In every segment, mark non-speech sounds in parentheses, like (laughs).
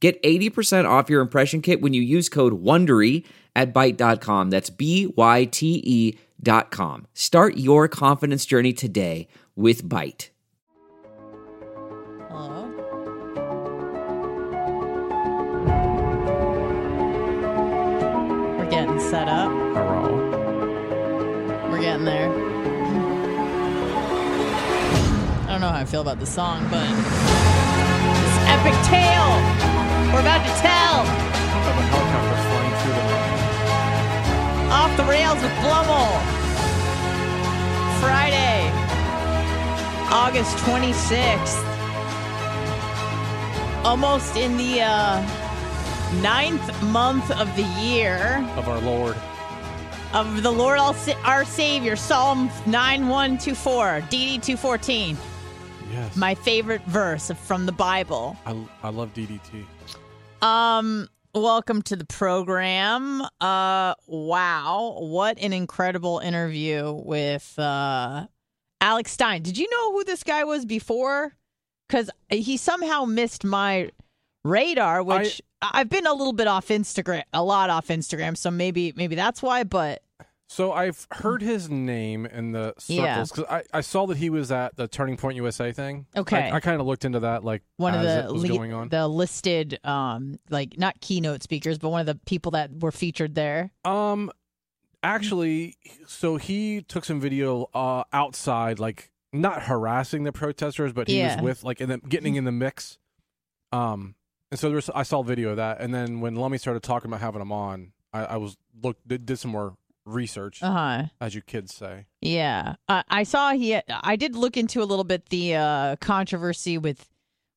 Get 80% off your impression kit when you use code WONDERY at Byte.com. That's B-Y-T-E dot com. Start your confidence journey today with Byte. Hello? We're getting set up. Hello. We're getting there. I don't know how I feel about the song, but this epic tale we're about to tell Of a helicopter flying through the off the rails with Blummel. Friday, August 26th. Almost in the uh, ninth month of the year. of our Lord. of the Lord our Sa- our Savior, Psalm 9124, DD 214. Yes. My favorite verse from the Bible. I, I love DDT. Um, welcome to the program. Uh, wow, what an incredible interview with uh Alex Stein. Did you know who this guy was before? Because he somehow missed my radar, which I, have been a little bit off Instagram, a lot off Instagram, so maybe maybe that's why. But So I've heard his name in the circles because I, I saw that he was at the Turning Point USA thing. Okay. I, I kind of looked into that like one of the le- going on. the listed um like not keynote speakers but one of the people that were featured there Um, actually, so he took some video uh outside, like not harassing the protesters, but he Yeah. was with like in the getting in the mix. Um, and so there's I saw video of that, and then when Lummy started talking about having him on, I, I was looked did, did some more research, uh-huh as you kids say. yeah uh, i saw he i did look into a little bit the uh controversy with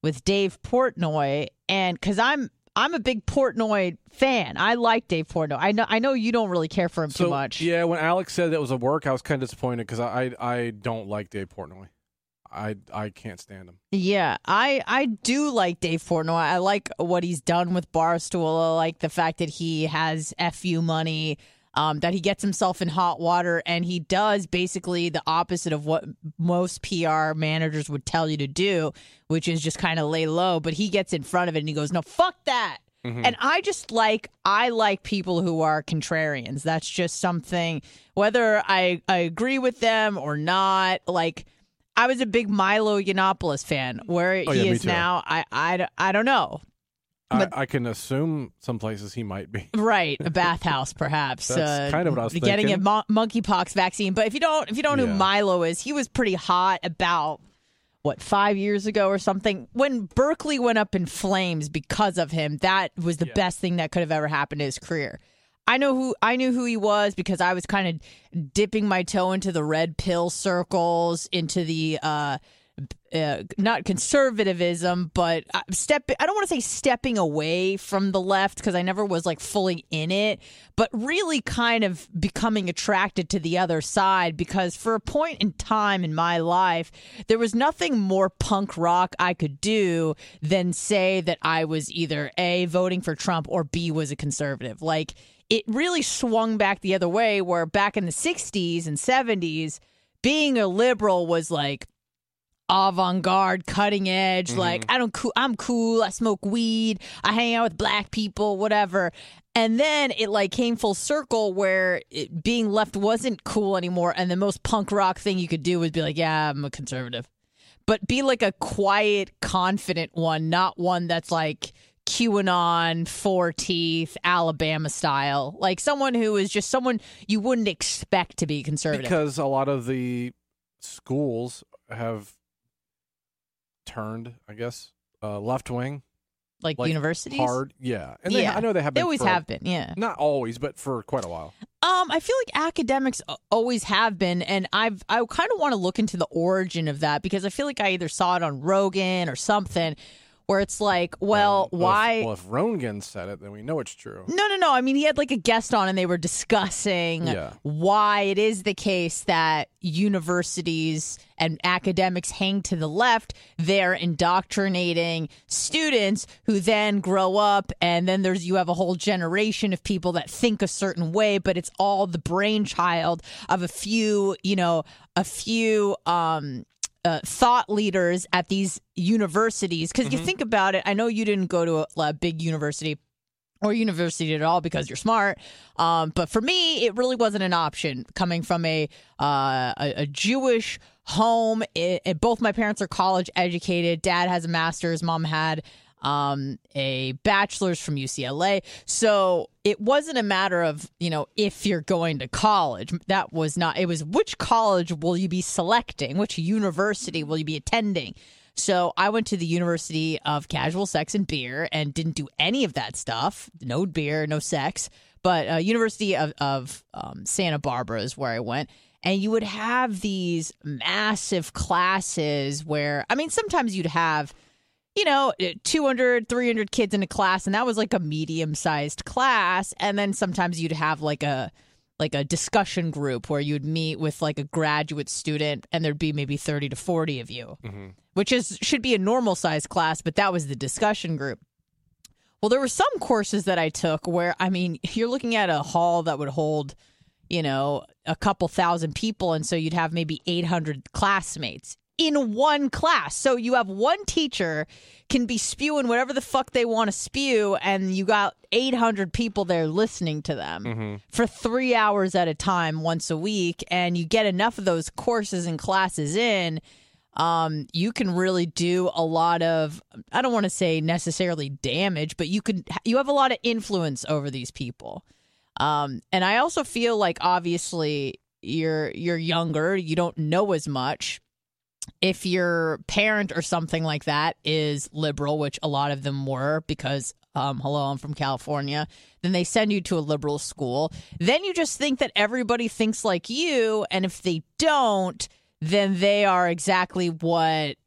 with dave portnoy and because i'm i'm a big portnoy fan i like dave portnoy i know i know you don't really care for him So too much yeah, when Alex said that was a work, I was kind of disappointed because I, I I don't like Dave Portnoy. I I can't stand him. Yeah, I I do like Dave Portnoy. I like what he's done with Barstool. I like the fact that he has fu money, um, that he gets himself in hot water, and he does basically the opposite of what most PR managers would tell you to do, which is just kind of lay low. But he gets in front of it and he goes, "No, fuck that." And I just like I like people who are contrarians. That's just something whether I I agree with them or not. Like I was a big Milo Yiannopoulos fan. Where Oh, he yeah, is now, I, I, I don't know. But- I, I can assume some places he might be. (laughs) Right, a bathhouse, perhaps. That's uh, kind of what I was getting thinking. a mo- monkeypox vaccine. But if you don't, if you don't know who Milo is, he was pretty hot about what five years ago or something when Berkeley went up in flames because of him. That was the best thing that could have ever happened to his career. I know who I knew who he was because I was kind of dipping my toe into the red pill circles, into the uh, uh, not conservatism, but uh, step. I don't want to say stepping away from the left because I never was like fully in it, but really kind of becoming attracted to the other side because for a point in time in my life, there was nothing more punk rock I could do than say that I was either a voting for Trump or b was a conservative. Like it really swung back the other way, where back in the '60s and '70s, being a liberal was like avant-garde, cutting edge. Mm-hmm. Like I don't, cool, I'm cool. I smoke weed. I hang out with black people, whatever. And then it like came full circle where it, being left wasn't cool anymore, and the most punk rock thing you could do was be like, "Yeah, I'm a conservative," but be like a quiet, confident one, not one that's like QAnon, four teeth, Alabama style, like someone who is just someone you wouldn't expect to be conservative. because a lot of the schools have turned, I guess, uh, left wing, like, like universities. hard. Yeah, and they, Yeah. I know they have. Been They always for- have been, yeah. Not always, but for quite a while. Um, I feel like academics always have been, and I've I kind of want to look into the origin of that because I feel like I either saw it on Rogan or something, where it's like, well, why? If, well, if Rogan said it, then we know it's true. No, no, no. I mean, he had like a guest on, and they were discussing Yeah. why it is the case that universities and academics hang to the left. They're indoctrinating students who then grow up, and then there's you have a whole generation of people that think a certain way, but it's all the brainchild of a few, you know, a few. um uh, thought leaders at these universities because you think about it i know you didn't go to a, a big university or university at all because you're smart. Um, but for me, it really wasn't an option coming from a uh, a, a Jewish home. It, it- both my parents are college educated. Dad has a master's. Mom had um, a bachelor's from UCLA. So it wasn't a matter of you know if you're going to college. That was not. It was which college will you be selecting? Which university will you be attending? So I went to the University of Casual Sex and Beer and didn't do any of that stuff. No beer, no sex. But uh, University of, of um, Santa Barbara is where I went. And you would have these massive classes where, I mean, sometimes you'd have, you know, uh, 200, 300 kids in a class, and that was like a medium sized class. And then sometimes you'd have like a, like a discussion group where you'd meet with like a graduate student and there'd be maybe 30 to 40 of you mm-hmm. which is should be a normal size class, but that was the discussion group. Well, there were some courses that I took where I mean, (laughs) you're looking at a hall that would hold, you know, a couple thousand people and so you'd have maybe 800 classmates in one class. So you have one teacher can be spewing whatever the fuck they want to spew and you got 800 people there listening to them for 3 hours at a time once a week and you get enough of those courses and classes in um, you can really do a lot of I don't want to say necessarily damage, but you can you have a lot of influence over these people. Um, and I also feel like obviously you're you're younger, you don't know as much. If your parent or something like that is liberal, which a lot of them were because um, hello, I'm from California, then they send you to a liberal school. Then you just think that everybody thinks like you, and if they don't, then they are exactly what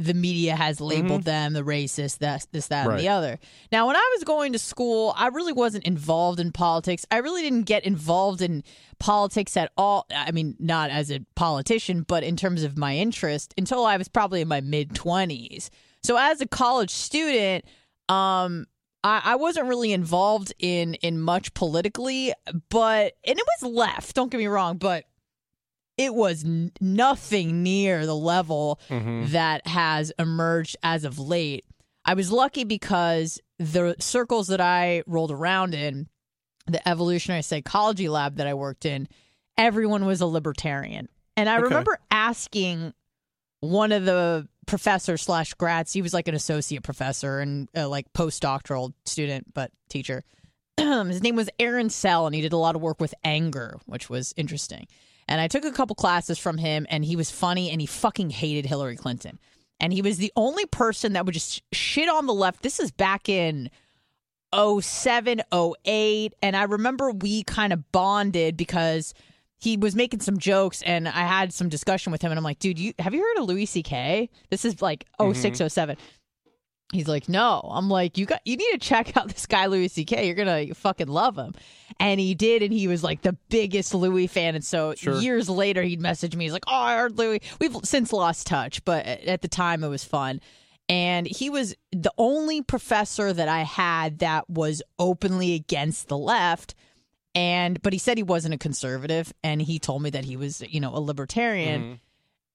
the media has labeled them the racist, this, this, that, and the other. Now, when I was going to school, I really wasn't involved in politics. I really didn't get involved in politics at all. I mean, not as a politician, but in terms of my interest until I was probably in my mid 20s. So, as a college student, um, I, I wasn't really involved in in much politically, but and it was left. Don't get me wrong, but it was n- nothing near the level that has emerged as of late. I was lucky because the circles that I rolled around in, the evolutionary psychology lab that I worked in, everyone was a libertarian. And I Okay. remember asking one of the professors slash grads, he was like an associate professor and uh, like postdoctoral student, but teacher. (clears throat) His name was Aaron Sell, and he did a lot of work with anger, which was interesting. And I took a couple classes from him, and he was funny, and he fucking hated Hillary Clinton. And he was the only person that would just shit on the left. This is back in 07, 08. And I remember we kind of bonded because he was making some jokes and I had some discussion with him and I'm like, dude, you have you heard of Louis C.K.? This is like 06, mm-hmm. 07. He's like, no. I'm like, you got you need to check out this guy Louis C.K. You're gonna fucking love him. And he did, and he was like the biggest Louis fan. And so Sure. years later, he'd message me. He's like, oh, I heard Louis. We've since lost touch, but at at the time, it was fun. And he was the only professor that I had that was openly against the left. And but he said he wasn't a conservative, and he told me that he was, you know, a libertarian. Mm-hmm.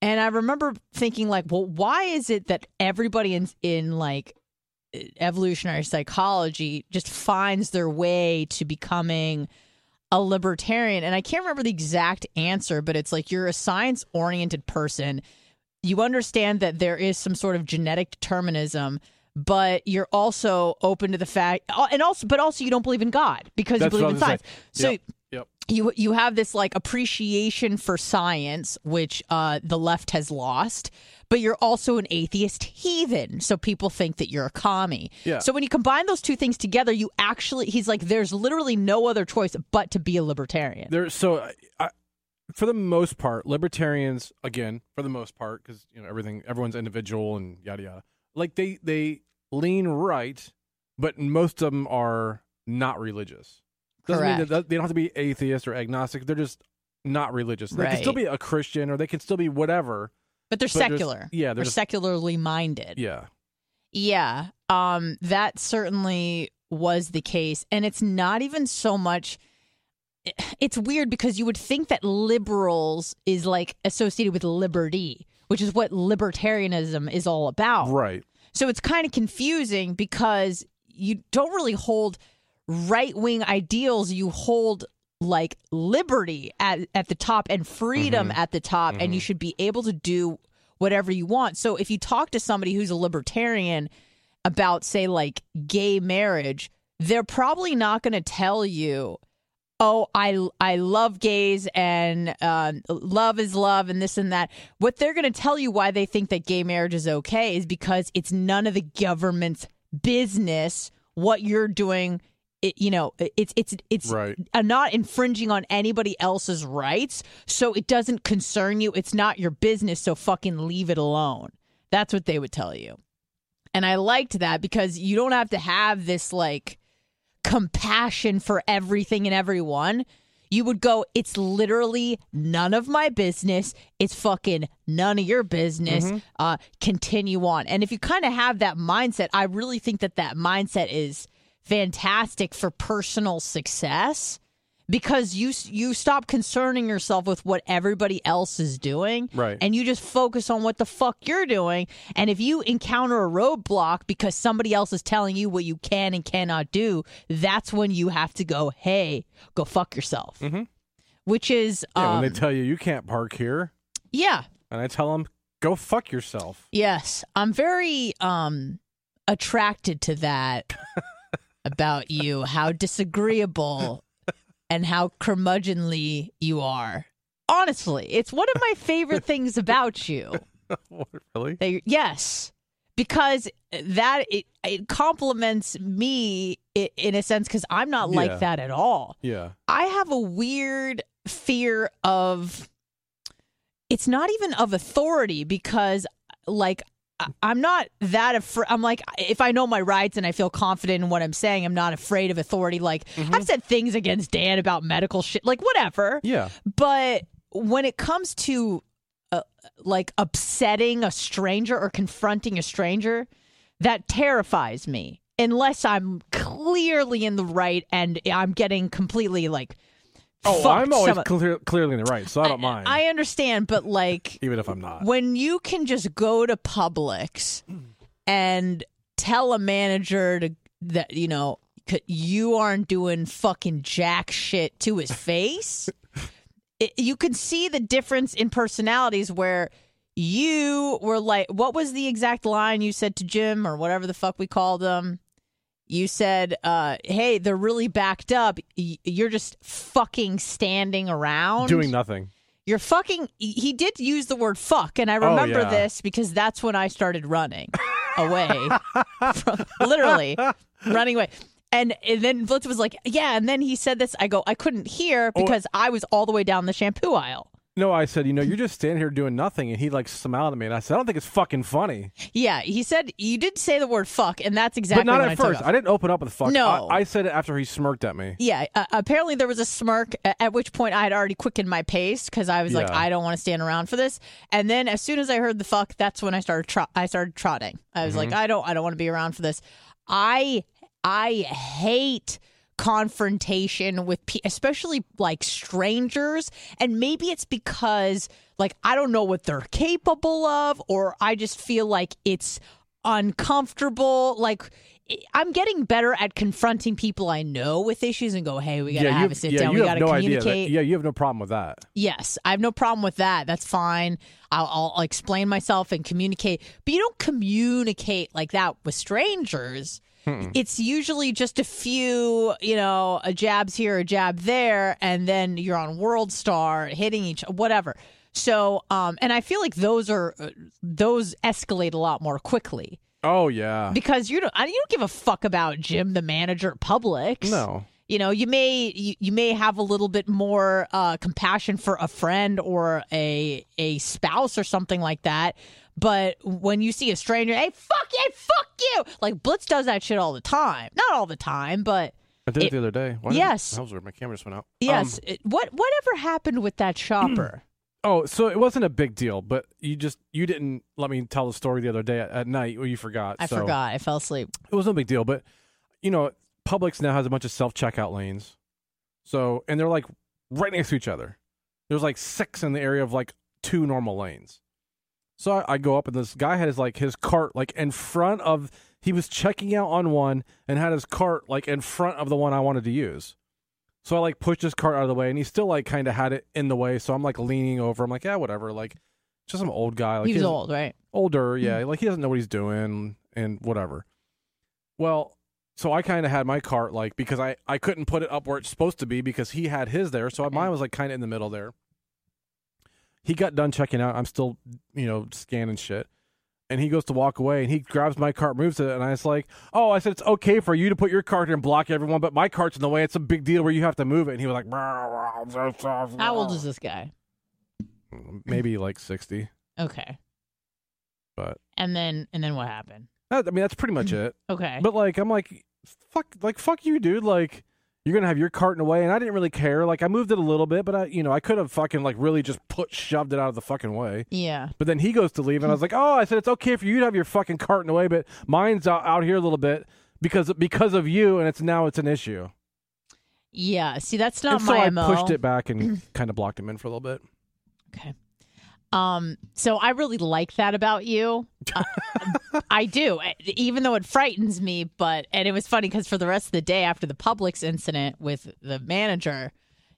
And I remember thinking, like, well, why is it that everybody in in like evolutionary psychology just finds their way to becoming a libertarian? And I can't remember the exact answer, but it's like you're a science oriented person. You understand that there is some sort of genetic determinism, but you're also open to the fact, and also, but also you don't believe in God because That's you believe in science. So. Yep. Yep. you you have this like appreciation for science, which uh, the left has lost, but you're also an atheist heathen. So people think that you're a commie. Yeah. So when you combine those two things together, you actually he's like, there's literally no other choice but to be a libertarian. There, so I, I, for the most part, libertarians, again, for the most part, because you know everything, everyone's individual and yada yada. Like they, they, lean right, but most of them are not religious. Doesn't mean that they don't have to be atheist or agnostic. They're just not religious. They can still be a Christian or they can still be whatever. but they're But there's- secular. yeah, they're they're just- secularly minded. Yeah. Yeah, um, that certainly was the case, and it's not even so much. It's weird because you would think that liberals is like associated with liberty, which is what libertarianism is all about. Right. So it's kind of confusing because you don't really hold right wing ideals. You hold like liberty at, at the top and freedom at the top, and you should be able to do whatever you want. So if you talk to somebody who's a libertarian about, say, like gay marriage, they're probably not going to tell you, oh i i love gays and uh, love is love and this and that what they're going to tell you why they think that gay marriage is okay is because it's none of the government's business what you're doing it, you know it's it's it's Right. not infringing on anybody else's rights so it doesn't concern you it's not your business so fucking leave it alone that's what they would tell you and i liked that because you don't have to have this like compassion for everything and everyone, you would go, it's literally none of my business. It's fucking none of your business. Uh, continue on. And if you kind of have that mindset, I really think that that mindset is fantastic for personal success because you you stop concerning yourself with what everybody else is doing Right. and you just focus on what the fuck you're doing. And if you encounter a roadblock because somebody else is telling you what you can and cannot do that's when you have to go hey go fuck yourself. Which is Yeah, um, when they tell you you can't park here, yeah. And I tell them go fuck yourself. Yes, I'm very um attracted to that (laughs) about you. How disagreeable and how curmudgeonly you are. Honestly, it's one of my favorite things about you. (laughs) What, really? Yes, because that it, it compliments me in a sense because I'm not Yeah. like that at all. Yeah. I have a weird fear of it's not even of authority because like I'm not that afraid. I'm like, if I know my rights and I feel confident in what I'm saying, I'm not afraid of authority. Like, I've said things against Dan about medical shit, like, whatever. Yeah. But when it comes to uh, like upsetting a stranger or confronting a stranger, that terrifies me. Unless I'm clearly in the right and I'm getting completely like. Oh, I'm always some- clear, clearly in the right, so I don't mind. I understand, but like even if I'm not. when you can just go to Publix and tell a manager to that you know you aren't doing fucking jack shit to his (laughs) face, it, you can see the difference in personalities where you were like, what was the exact line you said to Jim or whatever the fuck we called him? You said, uh, "Hey, they're really backed up. Y- You're just fucking standing around, Doing nothing. you're fucking. He did use the word fuck, and I remember Oh, yeah. this because that's when I started running (laughs) away, from, literally running away. And, and then Blitz was like, "Yeah," and then he said this. I go, I couldn't hear Oh. because I was all the way down the shampoo aisle. No, I said, you know, you're just standing here doing nothing, and he like smiled at me, and I said, I don't think it's fucking funny. Yeah, he said you did say the word fuck, and that's exactly but not at I first. I didn't open up with fuck. No. I, I said it after he smirked at me. Yeah, uh, apparently there was a smirk at which point I had already quickened my pace because I was like, Yeah. I don't want to stand around for this. And then as soon as I heard the fuck, that's when I started. Tro- I started trotting. I was like, Mm-hmm. I don't, I don't want to be around for this. I, I hate confrontation with, pe- especially like strangers, and maybe it's because like I don't know what they're capable of, or I just feel like it's uncomfortable. Like I'm getting better at confronting people I know with issues and go, hey, we gotta yeah, have a sit yeah, down. We gotta no communicate. That, yeah, you have no problem with that. Yes, I have no problem with that. That's fine. I'll, I'll explain myself and communicate. But you don't communicate like that with strangers. It's usually just a few, you know, a jabs here, a jab there, and then you're on World Star hitting each whatever. So, um, and I feel like those are uh, those escalate a lot more quickly Oh yeah. because you don't you don't give a fuck about Jim, the manager at Publix. No. You know, you may you, you may have a little bit more uh, compassion for a friend or a a spouse or something like that, But when you see a stranger, hey, fuck you, fuck you. Like Blitz does that shit all the time. Not all the time, but I did it, It- the other day. Why Yes. that was weird. My camera just went out. yes. Um, it- what whatever happened with that shopper? (clears throat) oh, so it wasn't a big deal, but you just you didn't let me tell the story the other day at, at night. Well, you forgot. I so forgot. I fell asleep. It was no big deal, but you know, Publix now has a bunch of self checkout lanes. So and they're like right next to each other. There's like six in the area of like two normal lanes. So I, I go up and this guy had his like his cart like in front of he was checking out on one and had his cart like in front of the one I wanted to use. So I like pushed his cart out of the way and he still like kind of had it in the way. So I'm like leaning over. I'm like, yeah, whatever. Like just some old guy. Like he was old, right? older, yeah, hmm. like he doesn't know what he's doing and whatever. Well, so I kind of had my cart like because I I couldn't put it up where it's supposed to be because he had his there, so mine was like kind of in the middle there. He got done checking out. I'm still, you know, scanning shit. And he goes to walk away and he grabs my cart, moves it, and I was like, Oh, I said it's okay for you to put your cart here and block everyone, but my cart's in the way. It's a big deal where you have to move it. And he was like, (laughs) How old is this guy? Maybe like sixty. Okay. But And then and then what happened? I mean that's pretty much (clears throat) it. Okay. But like, I'm like, fuck, like fuck you, dude. Like, you're gonna have your cart in the way, and I didn't really care. Like, I moved it a little bit, but I, you know, I could have fucking like really just put shoved it out of the fucking way. yeah. But then he goes to leave, and I was like, oh, I said it's okay for you to have your fucking cart in the way, but mine's out, out here a little bit because because of you, and it's now it's an issue. Yeah. See, that's not and so my I MO. pushed it back and (clears throat) kind of blocked him in for a little bit. Okay. Um, so I really like that about you. Uh, I do, even though it frightens me. But and it was funny because for the rest of the day after the Publix incident with the manager,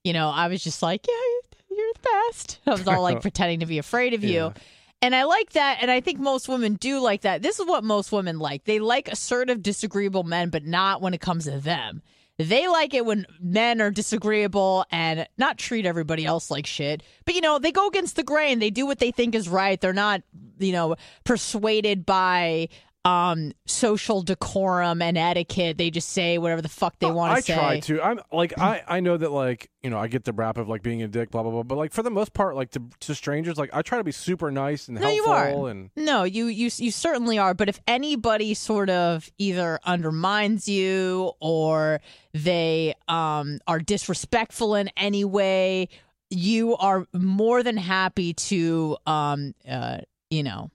you know, I was just like, "Yeah, you're, you're the best." I was all like (laughs) pretending to be afraid of you. And I like that, and I think most women do like that. This is what most women like. They like assertive, disagreeable men, but not when it comes to them. They like it when men are disagreeable and not treat everybody else like shit. But you know, they go against the grain. They do what they think is right. They're not, you know, persuaded by um social decorum and etiquette. They just say whatever the fuck they want to say. I try to. I'm like I I know that like you know I get the rap of like being a dick, blah blah blah. But like for the most part, like to to strangers, like I try to be super nice and No, you helpful are. and No, you you you certainly are. But if anybody sort of either undermines you or they um are disrespectful in any way, you are more than happy to um uh you know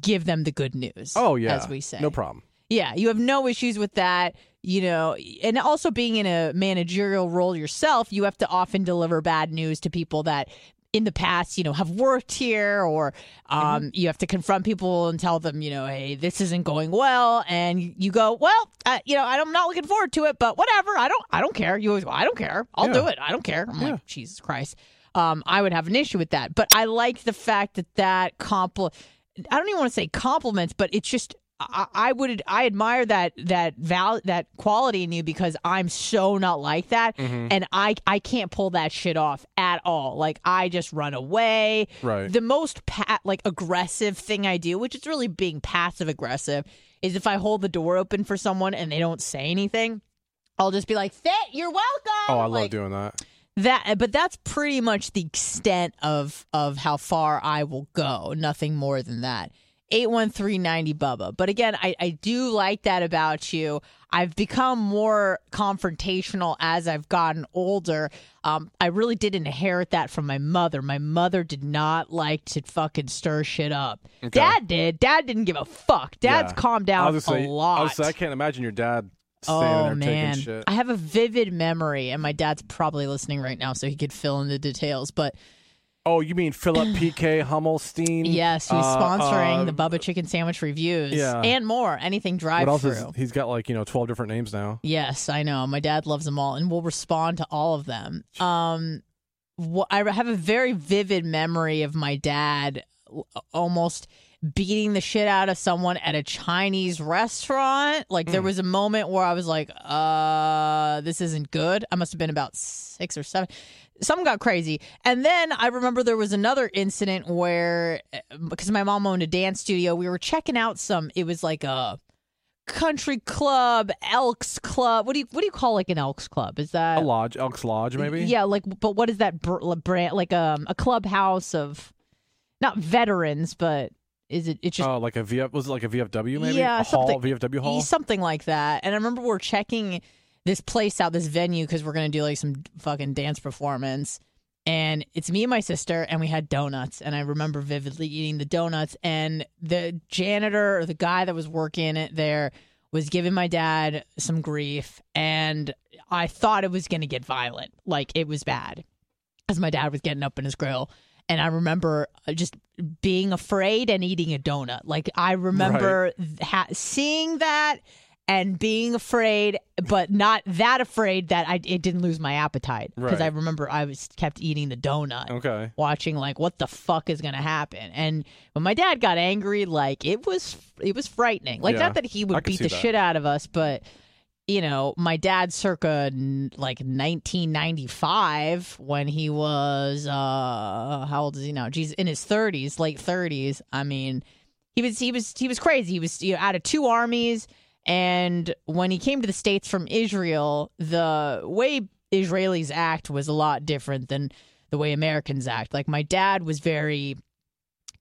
give them the good news. oh yeah, as we say, no problem. Yeah, you have no issues with that. You know, and also being in a managerial role yourself, you have to often deliver bad news to people that in the past, you know, have worked here or um, you have to confront people and tell them, you know, hey, this isn't going well. And you go, well, uh, you know, I'm not looking forward to it, but whatever. I don't, I don't care. You always, go, I don't care. I'll Yeah. do it. I don't care. I'm Yeah. like, Jesus Christ. Um, I would have an issue with that. But I like the fact that that compl- I don't even want to say compliments, but it's just I, I would I admire that that val that quality in you because I'm so not like that, Mm-hmm. and I I can't pull that shit off at all. Like I just run away. Right. The most pat like aggressive thing I do, which is really being passive aggressive, is if I hold the door open for someone and they don't say anything. I'll just be like, "Fit, you're welcome." Oh, I love Like, doing that. That but that's pretty much the extent of of how far I will go. Nothing more than that. 81390 Bubba. But again, I, I do like that about you. I've become more confrontational as I've gotten older. Um, I really did inherit that from my mother. My mother did not like to fucking stir shit up. Dad did. Dad didn't give a fuck. Dad's Yeah. calmed down gonna a say, lot. I, was, I can't imagine your dad Oh man. I have a vivid memory, and my dad's probably listening right now, so he could fill in the details. But Oh, you mean Philip (clears throat) PK Hummelstein? yes, he's Uh, sponsoring uh, the Bubba Chicken Sandwich reviews, Yeah. and more. Anything drive through. He's got like you know twelve different names now. Yes, I know. My dad loves them all, and will respond to all of them. Um, wh- I have a very vivid memory of my dad almost beating the shit out of someone at a Chinese restaurant. Like there was a moment where I was like, "Uh, this isn't good." I must have been about six or seven. Something got crazy, and then I remember there was another incident where, uh, because my mom owned a dance studio, we were checking out some. It was like a country club, Elks Club. What do you what do you call like an Elks Club? Is that A lodge, Elks Lodge, maybe. Yeah, like but what is that br- brand? Like um a clubhouse of not veterans, but is it? It's just Oh, like a VF was it like a VFW maybe? Yeah, a hall, something- VFW hall. something like that. And I remember we're checking this place out, this venue, because we're gonna do like some fucking dance performance. And it's me and my sister, and we had donuts. And I remember vividly eating the donuts. And the janitor or the guy that was working it there was giving my dad some grief. And I thought it was gonna get violent, like it was bad, as my dad was getting up in his grill. And I remember uh, just being afraid and eating a donut. Like I remember ha- seeing that and being afraid, but not that afraid that I it didn't lose my appetite because Right. I remember I was kept eating the donut, okay. watching like what the fuck is gonna happen. And when my dad got angry, like it was it was frightening. Like Yeah, not that he would beat the that. shit out of us, but you know, my dad circa like 1995 when he was uh how old is he now? Geez, in his 30s, late 30s. I mean, he was he was he was crazy. He was you know, out of two armies and when he came to the states from Israel, the way Israelis act was a lot different than the way Americans act. Like my dad was very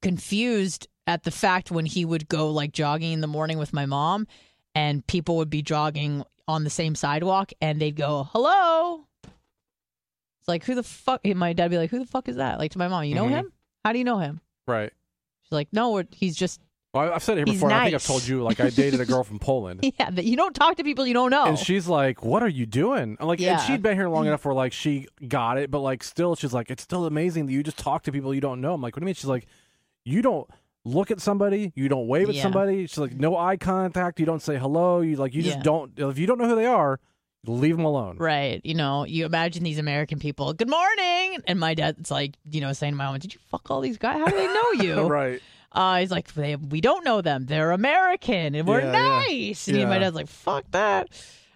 confused at the fact when he would go like jogging in the morning with my mom and people would be jogging on the same sidewalk and they'd go, "Hello." It's like, "Who the fuck?" My dad would be like, "Who the fuck is that?" Like to my mom, "You know Mhm. him? How do you know him?" Right. She's like, "No, he's just Well, I've said it here before. and I think I've told you. Like I dated a girl from (laughs) Poland. yeah, that you don't talk to people you don't know." And she's like, "What are you doing?" I'm like, Yeah. and she'd been here long (clears throat) enough where like she got it, but like still, she's like, "It's still amazing that you just talk to people you don't know." I'm like, "What do you mean?" She's like, "You don't look at somebody, you don't wave at Yeah. somebody." It's like, "No eye contact, you don't say hello, you like you just don't. If you don't know who they are, leave them alone." Right. You know, you imagine these American people, good morning. And my dad's like, you know, saying to my mom, did you fuck all these guys? How do they know you? (laughs) right. uh, he's like, they, we don't know them. They're American and we're Yeah, yeah. nice. And my dad's like, fuck that.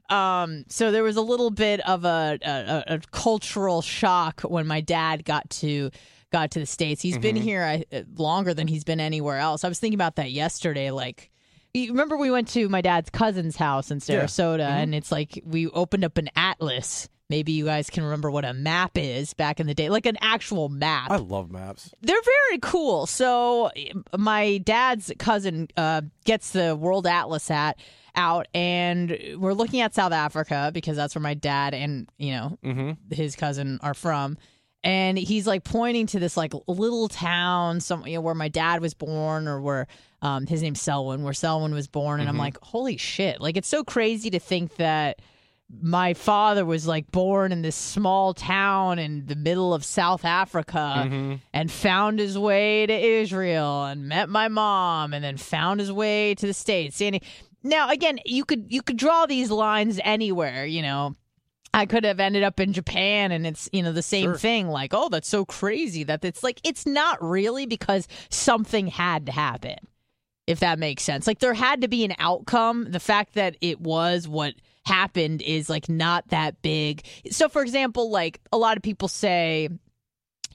Um, so there was a little bit of a, a- a cultural shock when my dad got to got to the states. He's been Mhm. here I, uh, longer than he's been anywhere else. I was thinking about that yesterday. Like, you remember we went to my dad's cousin's house in Yeah. Sarasota, Mhm. and it's like we opened up an atlas. Maybe you guys can remember what a map is back in the day, like an actual map I love maps. they're very cool. So my dad's cousin uh, gets the World Atlas at out, and we're looking at South Africa because that's where my dad and you know Mm-hmm. his cousin are from. And he's like pointing to this like little town, some you know, where my dad was born, or where um, his name's Selwyn, where Selwyn was born. And I'm Mhm. like, holy shit! Like it's so crazy to think that my father was like born in this small town in the middle of South Africa mm-hmm. and found his way to Israel and met my mom and then found his way to the states. And now again, you could you could draw these lines anywhere, you know. I could have ended up in Japan and it's, you know, the same Sure. thing like, "Oh, that's so crazy that it's like it's not really because something had to happen." If that makes sense. Like there had to be an outcome. The fact that it was what happened is like not that big. So for example, like a lot of people say,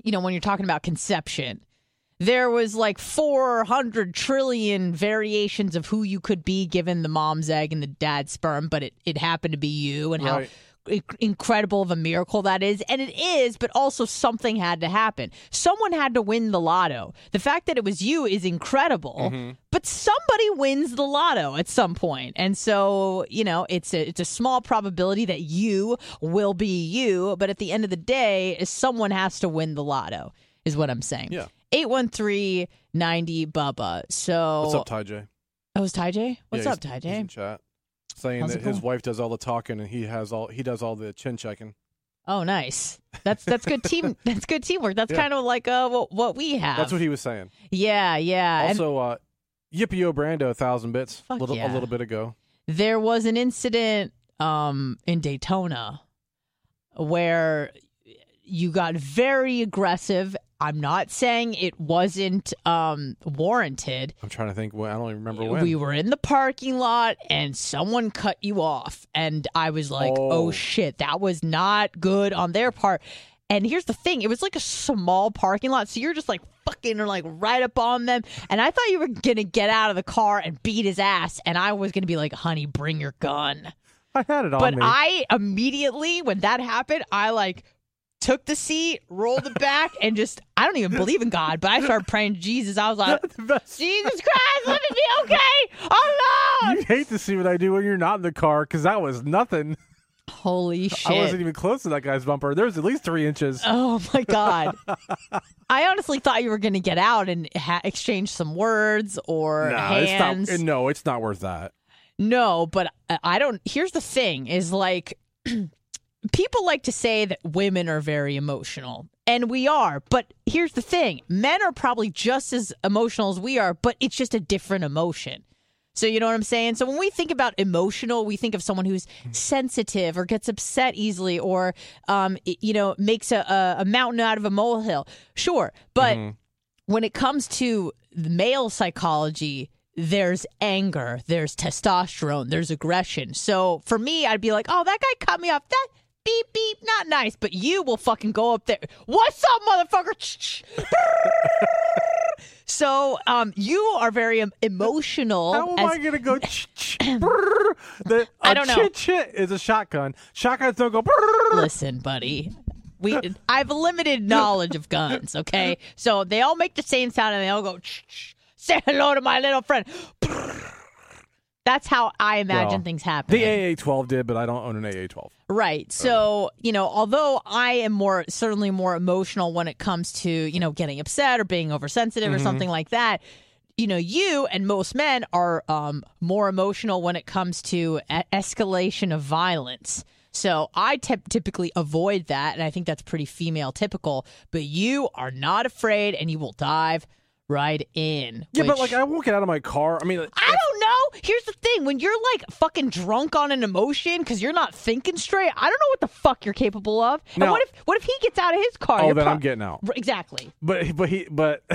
you know, when you're talking about conception, there was like 400 trillion variations of who you could be given the mom's egg and the dad's sperm, but it, it happened to be you and how Right. inc- incredible of a miracle that is. And it is, but also something had to happen. Someone had to win the lotto. The fact that it was you is incredible, mm-hmm. but somebody wins the lotto at some point. And so, you know, it's a, it's a small probability that you will be you, but at the end of the day, someone has to win the lotto, is what I'm saying. Yeah. 813 90 Bubba. So, What's up, Ty J? Oh, is Ty J? What's Yeah, up, Ty he's J? in chat saying How's that his wife does all the talking and he has all he does all the chin checking. Oh, nice. That's that's good team. (laughs) That's good teamwork. That's Yeah. kind of like uh what, what we have. That's what he was saying. Yeah, yeah. And Also, uh, Yippee O Brando, a thousand bits, little, yeah. a little bit ago. there was an incident um in Daytona where you got very aggressive. I'm not saying it wasn't um warranted. I'm trying to think. I don't even remember when. We were in the parking lot and someone cut you off. And I was like, oh, Oh. shit, that was not good on their part. And here's the thing it was like a small parking lot. So you're just like fucking like right up on them. And I thought you were going to get out of the car and beat his ass. And I was going to be like, honey, bring your gun. I had it on But me. I immediately, when that happened, I like took the seat, rolled it back, and just I don't even believe in God, but I started praying Jesus. I was like, Jesus Christ, let me be okay. Oh Lord. You hate to see what I do when you're not in the car because that was nothing. Holy shit. (laughs) I wasn't even close to that guy's bumper. There was at least three inches. Oh my god! (laughs) I honestly thought you were going to get out and ha- exchange some words or Nah, hands. it's not. No, it's not worth that. No, but I- I don't. Here's the thing: is like (clears throat) people like to say that women are very emotional, and we are. But here's the thing: men are probably just as emotional as we are, but it's just a different emotion. So you know what I'm saying? So when we think about emotional, we think of someone who's sensitive or gets upset easily, or um, you know, makes a, a, mountain out of a molehill. Sure, but when it comes to the male psychology, there's anger, there's testosterone, there's aggression. So for me, I'd be like, oh, that guy cut me off. That beep beep, not nice. But you will fucking go up there. What's up, motherfucker? so um, you are very um, emotional. How am as- I gonna go? (laughs) ch- ch- brrr? the, I don't know. Chit chit is a shotgun. Shotguns don't go. brrr. Listen, buddy. We (laughs) I've limited knowledge of guns, okay? So they all make the same sound and they all go "Shh, shh, say hello to my little friend. That's how I imagine Well, things happen. The AA-12 did, but I don't own an AA-12. Right. So, you know, although I am more certainly more emotional when it comes to, you know, getting upset or being oversensitive or something like that, you know, you and most men are um, more emotional when it comes to e- escalation of violence. So I typ typically avoid that, and I think that's pretty female typical. But you are not afraid, and you will dive right in. Yeah, but like I won't get out of my car. I mean, I don't know. Here's the thing: when you're like fucking drunk on an emotion because you're not thinking straight, I don't know what the fuck you're capable of. And what if what if he gets out of his car? oh, then pro- I'm getting out. Exactly. But but he but. (laughs)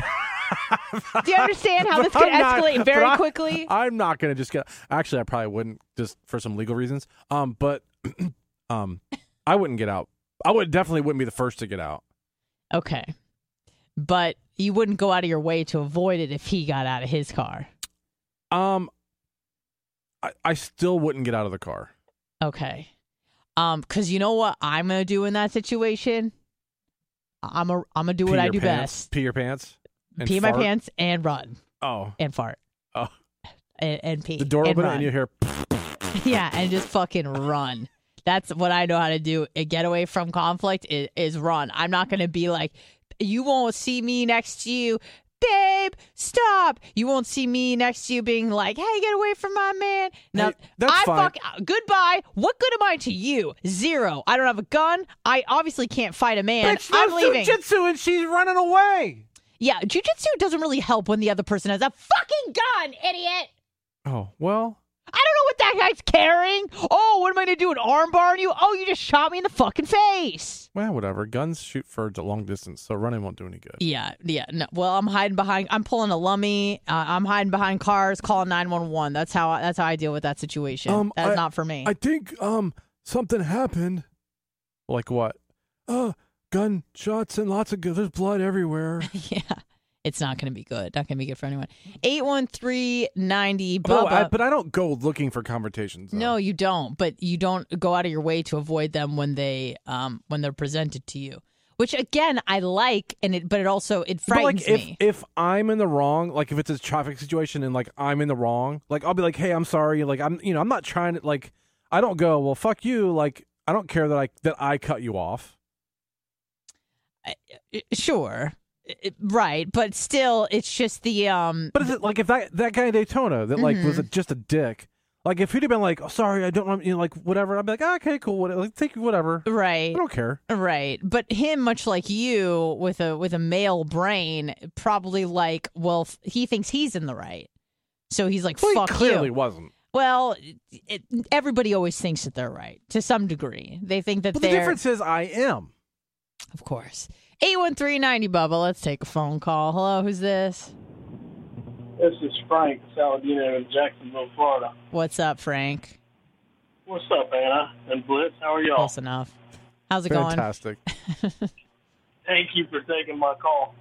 Do you understand how this could I'm not- escalate but very I- quickly? I'm not gonna just get. Actually, I probably wouldn't just for some legal reasons. Um, but (clears throat) um, I wouldn't get out. I would definitely wouldn't be the first to get out. Okay, but you wouldn't go out of your way to avoid it if he got out of his car. Um, I I still wouldn't get out of the car. Okay, um, because you know what I'm gonna do in that situation. I'm a I'm gonna do Pee what I do pants, best: Pee your pants. pee my pants and run Oh, and fart oh. and, and pee. The door and open run. and you hear. (laughs) (laughs) Yeah, and just fucking run. That's what I know how to do. A get away from conflict is, is run. I'm not gonna be like, you won't see me next to you, babe. Stop. You won't see me next to you being like, hey, get away from my man. No, Hey, that's I fine. fuck. Goodbye. What good am I to you? Zero. I don't have a gun. I obviously can't fight a man. Bitch, I'm leaving. jujitsu and she's running away. yeah, jujitsu doesn't really help when the other person has a fucking gun, idiot. Oh well. I don't know what that guy's carrying. Oh, what am I gonna do? An armbar on you? Oh, you just shot me in the fucking face. Well, whatever. Guns shoot for a long distance, so running won't do any good. Yeah, yeah. No, well, I'm hiding behind. I'm pulling a lummy. Uh, I'm hiding behind cars, calling nine one one. That's how. I, that's how I deal with that situation. Um, that's I- not for me. I think um something happened. Like what? Uh, gunshots and lots of good. There's blood everywhere. (laughs) yeah, it's not gonna be good. Not gonna be good for anyone. Eight one three ninety. no, Bubba. I, but I don't go looking for confrontations. though. no, you don't. But you don't go out of your way to avoid them when they um when they're presented to you. Which again, I like, and it, but it also it But frightens like if me. if I'm in the wrong, like if it's a traffic situation and like I'm in the wrong, like I'll be like, hey, I'm sorry. Like I'm, you know, I'm not trying to like. I don't go. Well, fuck you. Like I don't care that I that I cut you off. Uh, sure It- right but still it's just the um But is it like if that that guy in Daytona that like was Mhm. a, just a dick? Like if he'd have been like, oh, sorry, I don't want you know, like whatever. I'd be like, ah, okay, cool, whatever. Like take whatever. Right. I don't care. right but him much like you with a with a male brain probably like well f- he thinks he's in the right so he's like Well, fuck he clearly you wasn't. well it, everybody always thinks that they're right to some degree they think that But the difference is, I am. of course 81390 bubba let's take a phone call hello who's this This is Frank Saladino in Jacksonville, Florida. what's up frank What's up, Anna and Blitz? How are y'all? close enough how's it going Fantastic. (laughs) Thank you for taking my call.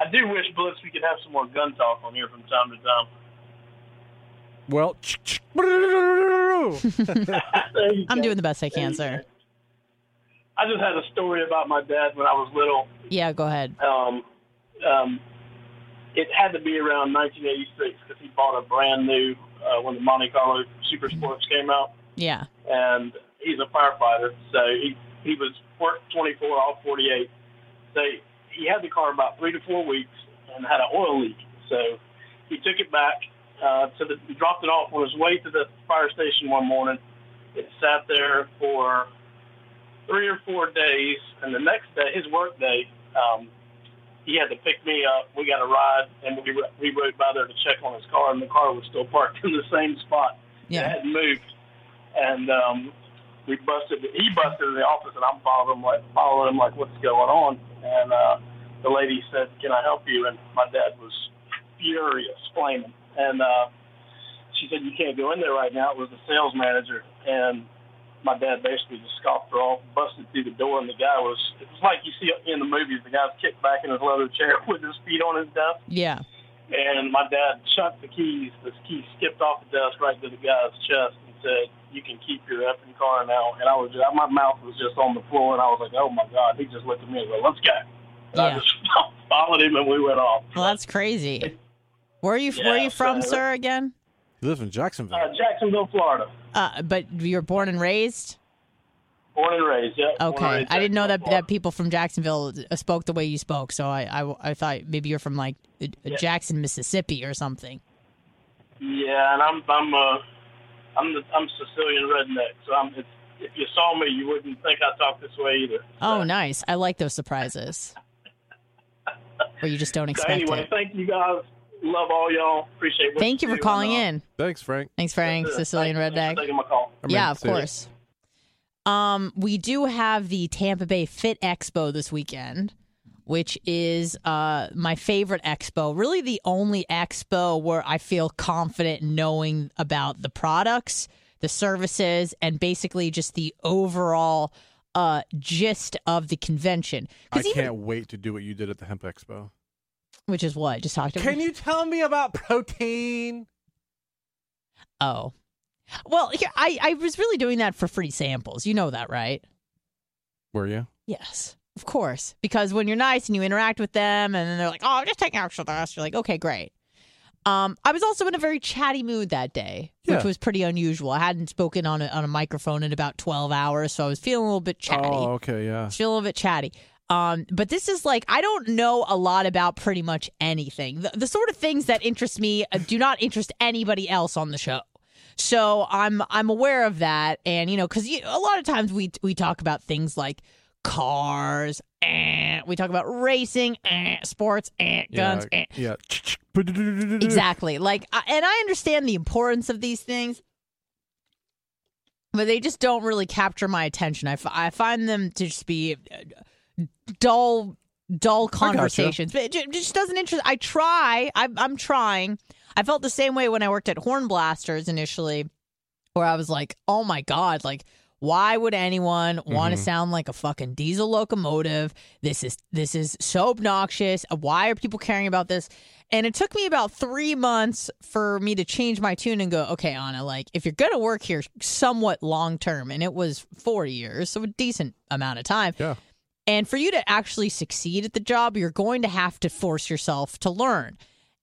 I do wish Blitz we could have some more gun talk on here from time to time. well, i'm doing the best i can sir go. I just had a story about my dad when I was little. Yeah, go ahead. Um, um, it had to be around 1986 because he bought a brand new uh, when the Monte Carlo Super Sports came out, Yeah. and he's a firefighter, so he he was worked 24 off 48. So he had the car about three to four weeks and had an oil leak. So he took it back uh, to the he dropped it off on his way to the fire station one morning. It sat there for three or four days, and the next day, his work day, um, he had to pick me up. We got a ride, and we we rode by there to check on his car, and the car was still parked in the same spot. It Yeah. hadn't moved, and um, we busted. He busted in the office, and I'm following him like following him like, what's going on? And uh, the lady said, "Can I help you?" And my dad was furious, flaming, and uh, she said, "You can't go in there right now." It was the sales manager, and my dad basically just scoffed her off, busted through the door, and the guy was. It was like you see in the movies. The guy's kicked back in his leather chair (laughs) with his feet on his desk, Yeah. and my dad shot the keys. The keys skipped off the desk right to the guy's chest and said, "You can keep your effing car now." And I was, just, my mouth was just on the floor, and I was like, "Oh my god!" He just looked at me and said, "Let's go." And I Yeah. just (laughs) followed him, and we went off. Well, that's crazy. (laughs) Where are you? where are you from, so- sir? Again? He lives in Jacksonville. Uh, Jacksonville, Florida. Uh, but you were born and raised. Born and raised. Yeah. Okay, raised I didn't know that Jacksonville, that people from Jacksonville uh, spoke the way you spoke, so I I, I thought maybe you're from like uh, Yeah. Jackson, Mississippi, or something. Yeah, and I'm I'm uh I'm the I'm Sicilian redneck, so I'm. It's, if you saw me, you wouldn't think I talk this way either. Oh, So- nice! I like those surprises, (laughs) where you just don't So expect anyway, it. thank you guys. Love all y'all. Appreciate. What Thank you for calling in. Thanks, Frank. Thanks, Frank, that's. Sicilian Thanks- thanks redneck. taking my call. I mean, yeah, of see course. Um, we do have the Tampa Bay Fit Expo this weekend, which is uh my favorite expo. Really, the only expo where I feel confident knowing about the products, the services, and basically just the overall uh gist of the convention. I 'Cause even- can't wait to do what you did at the Hemp Expo. Which is what just talked about. Can you tell me about protein? Oh, well, here I I was really doing that for free samples. You know that, right? Were you? Yes, of course. Because when you're nice and you interact with them, and then they're like, "Oh, I'm just taking extra dust," you're like, "Okay, great." Um, I was also in a very chatty mood that day, which was pretty unusual. I hadn't spoken on a, on a microphone in about twelve hours, so I was feeling a little bit chatty. Oh, okay, yeah. Feel a little bit chatty. Um, but this is like I don't know a lot about pretty much anything. The, the sort of things that interest me uh, do not interest anybody else on the show. So I'm I'm aware of that, and you know, because a lot of times we we talk about things like cars, eh, we talk about racing, eh, sports, eh, guns, eh. Yeah. exactly. Like, and I understand the importance of these things, but they just don't really capture my attention. I, f- I find them to just be uh, dull, dull conversations. But it just doesn't interest. I try. I, I'm trying. I felt the same way when I worked at HornBlasters initially, where I was like, "Oh my god!" Like. Why would anyone want to mm-hmm. sound like a fucking diesel locomotive? This is this is so obnoxious. Why are people caring about this? And it took me about three months for me to change my tune and go, okay, Anna, like if you're gonna work here somewhat long term, and it was four years, so a decent amount of time. Yeah. And for you to actually succeed at the job, you're going to have to force yourself to learn.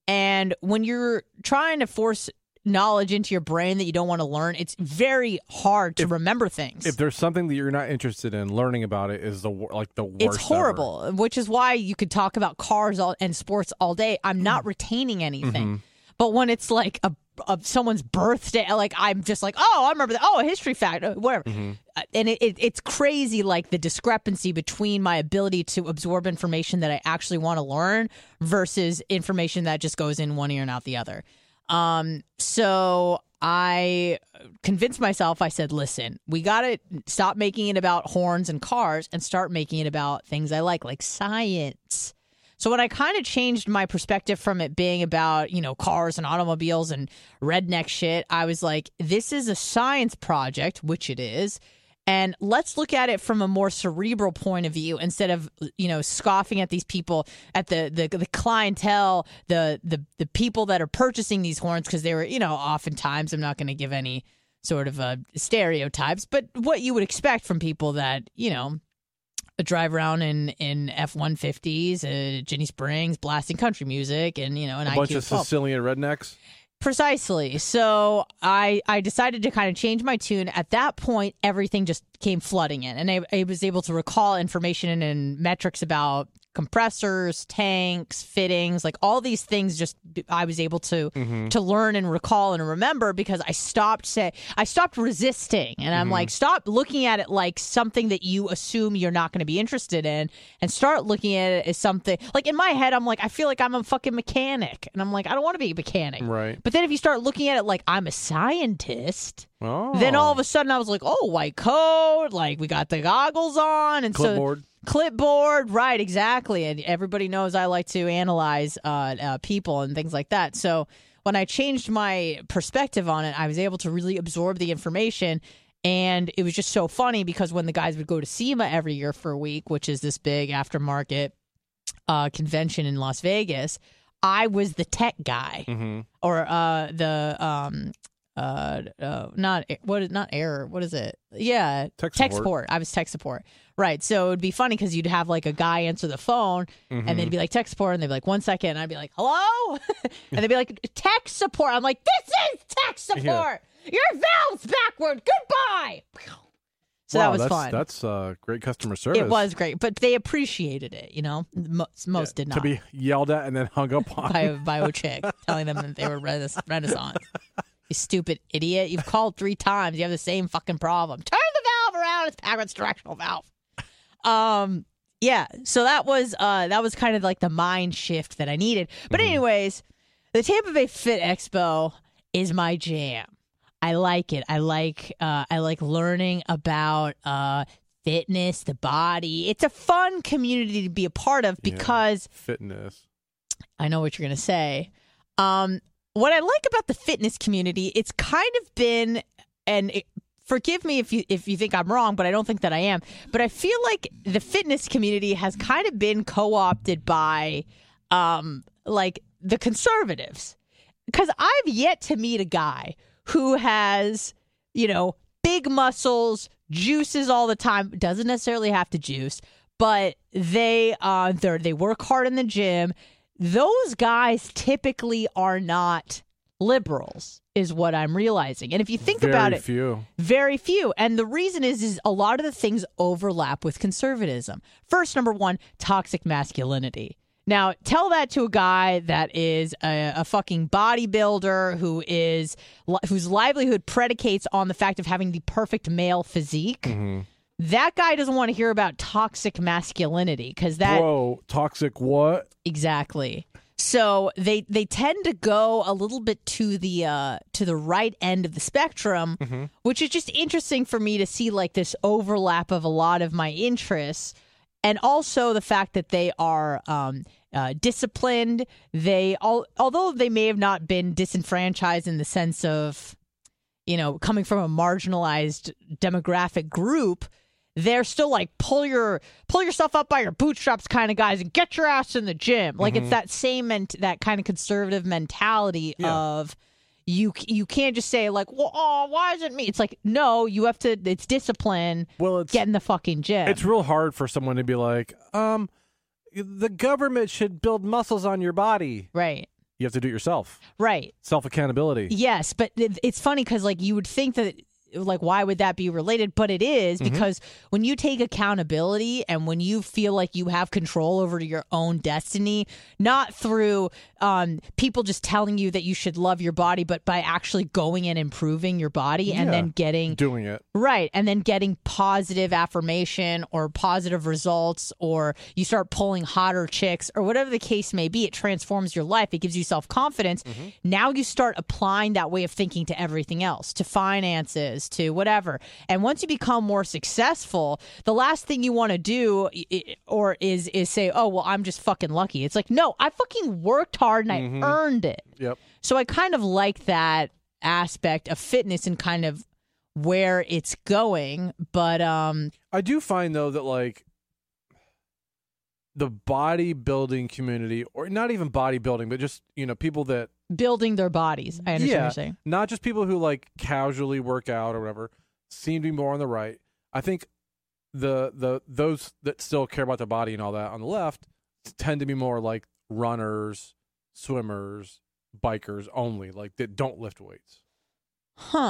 And when you're trying to force knowledge into your brain that you don't want to learn, it's very hard to remember things. If there's something that you're not interested in, learning about it is the like the worst. it's ever. horrible, which is why you could talk about cars all, and sports all day. I'm not mm-hmm. retaining anything. Mm-hmm. But when it's like a of someone's birthday, like I'm just like, oh, I remember that. Oh, a history fact, whatever. Uh, and it, it, it's crazy, like the discrepancy between my ability to absorb information that I actually want to learn versus information that just goes in one ear and out the other. Um, so I convinced myself. I said, "Listen, we got to stop making it about horns and cars and start making it about things I like, like science." So when I kind of changed my perspective from it being about, you know, cars and automobiles and redneck shit, I was like, this is a science project, which it is. And let's look at it from a more cerebral point of view instead of, you know, scoffing at these people, at the the, the clientele, the the the people that are purchasing these horns because they were, you know, oftentimes I'm not going to give any sort of uh, stereotypes, but what you would expect from people that, you know, drive around in in F one fifties, Ginnie Springs, blasting country music, and you know, an A IQ bunch of 12. Sicilian rednecks. Precisely. So I I decided to kind of change my tune. At that point, everything just came flooding in, and I, I was able to recall information and metrics about compressors, tanks, fittings, like all these things. Just I was able to mm-hmm. to learn and recall and remember because I stopped say I stopped resisting, and I'm mm-hmm. like stop looking at it like something that you assume you're not going to be interested in, and start looking at it as something like in my head I'm like I feel like I'm a fucking mechanic, and I'm like I don't want to be a mechanic, Right. but then if you start looking at it like I'm a scientist, Oh. then all oh. of a sudden I was like, oh, white coat, like we got the goggles on and clipboard. so clipboard, right? Exactly. And everybody knows I like to analyze uh, uh, people and things like that. So when I changed my perspective on it, I was able to really absorb the information. And it was just so funny because when the guys would go to SEMA every year for a week, which is this big aftermarket uh, convention in Las Vegas, I was the tech guy hmm or uh the um uh, uh not what is not error what is it? Yeah. Tech tech support. support. I was tech support. Right. So it would be funny because you'd have like a guy answer the phone Mm-hmm. and they'd be like tech support and they'd be like one second and i'd be like hello? (laughs) And they'd be like tech support. I'm like this is tech support. Your valve's backward. Goodbye. So wow, that was that's, fun. That's uh, great customer service. it was great but they appreciated it you know? Most, most did not. to be yelled at and then hung up on. (laughs) by, by a chick telling them that they were rena- Renaissance. (laughs) You stupid idiot. You've called three times. You have the same fucking problem. Turn the valve around. It's backwards directional valve. Um, yeah. So that was uh that was kind of like the mind shift that I needed. But anyways, the Tampa Bay Fit Expo is my jam. I like it. I like uh I like learning about uh fitness, the body. It's a fun community to be a part of Yeah. because Fitness. I know what you're going to say. Um, what I like about the fitness community, it's kind of been, and it, forgive me if you if you think I'm wrong, but I don't think that I am. But I feel like the fitness community has kind of been co-opted by, um, like the conservatives, because I've yet to meet a guy who has, you know, big muscles, juices all the time. Doesn't necessarily have to juice, but they uh they work hard in the gym. Those guys typically are not liberals is what I'm realizing. And if you think Very about it, few. very few. And the reason is is a lot of the things overlap with conservatism. First, number one, toxic masculinity. Now, tell that to a guy that is a, a fucking bodybuilder who is whose livelihood predicates on the fact of having the perfect male physique. Mm-hmm. That guy doesn't want to hear about toxic masculinity because that Bro, toxic what? Exactly. So they they tend to go a little bit to the uh, to the right end of the spectrum, which is just interesting for me to see like this overlap of a lot of my interests, and also the fact that they are um, uh, disciplined. They all although they may have not been disenfranchised in the sense of you know coming from a marginalized demographic group they're still like pull your pull yourself up by your bootstraps kind of guys and get your ass in the gym. Like it's that same ment- that kind of conservative mentality Yeah. of you you can't just say like, well, oh, why is it me? It's like no, you have to. It's discipline. Well, it's Get in the fucking gym. it's real hard for someone to be like, um, the government should build muscles on your body. right, You have to do it yourself. right. Self accountability. Yes, but it, it's funny because like you would think that like why would that be related but it is because when you take accountability and when you feel like you have control over your own destiny not through um, people just telling you that you should love your body but by actually going and improving your body and then getting Doing it. Right. And then getting positive affirmation or positive results, or you start pulling hotter chicks, or whatever the case may be. It transforms your life. It gives you self confidence. Now you start applying that way of thinking to everything else, to finances, to whatever. And once you become more successful, the last thing you want to do or is is say, oh, well, I'm just fucking lucky. It's like, no, I fucking worked hard and I earned it. Yep. So I kind of like that aspect of fitness and kind of where it's going. But um I do find though that like the bodybuilding community, or not even bodybuilding, but just you know people that building their bodies. I understand what you're saying. not just people who like casually work out or whatever, seem to be more on the right. I think the the those that still care about their body and all that on the left tend to be more like runners, swimmers, bikers only, like that don't lift weights. Huh.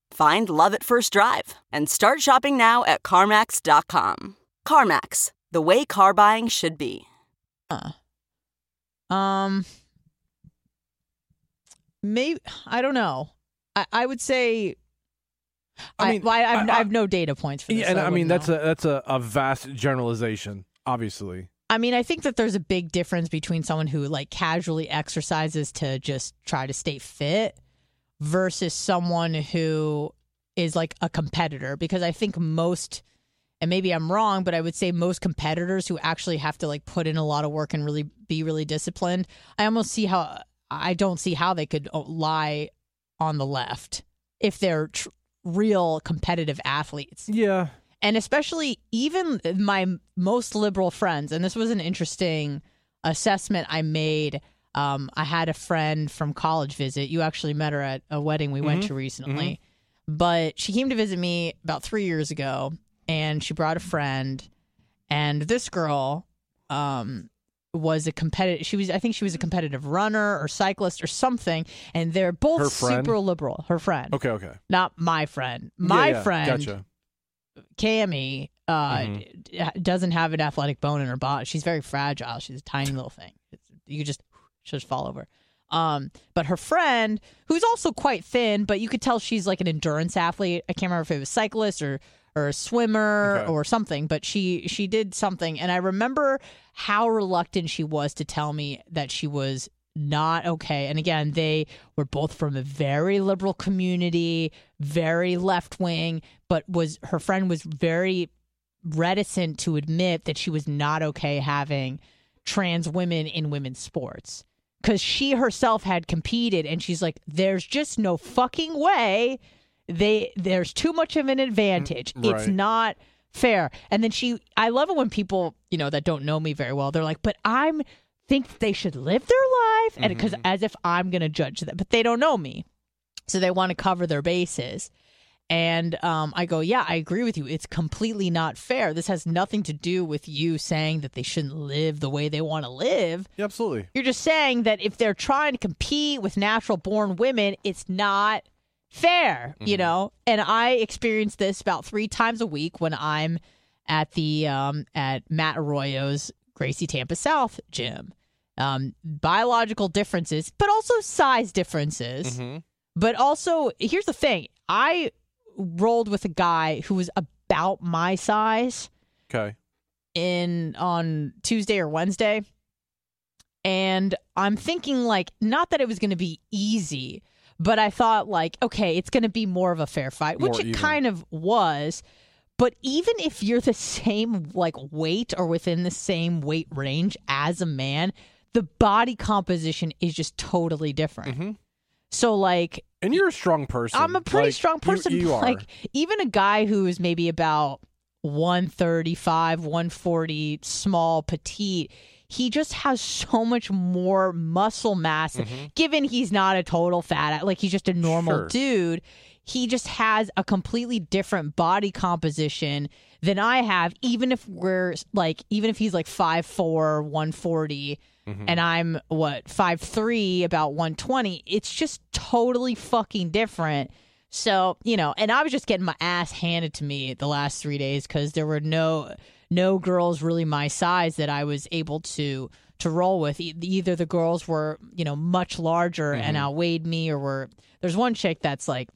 Find love at first drive and start shopping now at CarMax.com. CarMax, the way car buying should be. Um, maybe I don't know. I, I would say. I I mean, well, I, I've, I- I, have no data points for this. Yeah, and so I mean that's know. a that's a, a vast generalization, obviously. I mean, I think that there's a big difference between someone who like casually exercises to just try to stay fit versus someone who is like a competitor. Because I think most and maybe I'm wrong, but I would say most competitors who actually have to like put in a lot of work and really be really disciplined, I almost see how I don't see how they could uh, lie on the left if they're tr- real competitive athletes. Yeah, and especially even my most liberal friends and this was an interesting assessment i made um, i had a friend from college visit you actually met her at a wedding we went to recently but she came to visit me about three years ago and she brought a friend and this girl um, was a competitive she was i think she was a competitive runner or cyclist or something and they're both super liberal her friend okay, okay. not my friend my yeah, friend Gotcha. Cammy uh, Mhm. doesn't have an athletic bone in her body. She's very fragile. She's a tiny little thing. It's, you just just fall over. Um, but her friend, who's also quite thin, but you could tell she's like an endurance athlete. I can't remember if it was cyclist or or a swimmer Okay. or something, but she she did something, and I remember how reluctant she was to tell me that she was not okay. And again, they were both from a very liberal community, very left wing, but was her friend was very reticent to admit that she was not okay having trans women in women's sports because she herself had competed and she's like there's just no fucking way they there's too much of an advantage. Mm, it's not fair. And then she i love it when people you know that don't know me very well they're like but i'm think they should live their life? And because mm-hmm. as if i'm gonna judge them but they don't know me. So they want to cover their bases and um, I go, yeah, I agree with you. It's completely not fair. This has nothing to do with you saying that they shouldn't live the way they want to live. Yeah, absolutely. You're just saying that if they're trying to compete with natural born women, it's not fair, you know? And I experience this about three times a week when I'm at the um, at Matt Arroyo's Gracie Tampa South gym. Um, biological differences, but also size differences. But also, here's the thing: I rolled with a guy who was about my size Okay. in on Tuesday or Wednesday. And I'm thinking like not that it was going to be easy, but I thought like okay, it's going to be more of a fair fight, which More it even. kind of was. But even if you're the (laughs) same like weight or within the same weight range as a man, the body composition is just totally different. Mhm. So like And you're a strong person. I'm a pretty Like, strong person. You, are. Like even a guy who is maybe about 135, 140, small, petite. He just has so much more muscle mass, mm-hmm. given he's not a total fat, like he's just a normal Sure. dude. He just has a completely different body composition than I have, even if we're like, even if he's like 5'4, 140, and I'm what, 5'3, about 120. It's just totally fucking different. So, you know, and I was just getting my ass handed to me the last three days because there were no no girls really my size that I was able to to roll with. E- Either the girls were, you know, much larger and outweighed me or were there's one chick that's like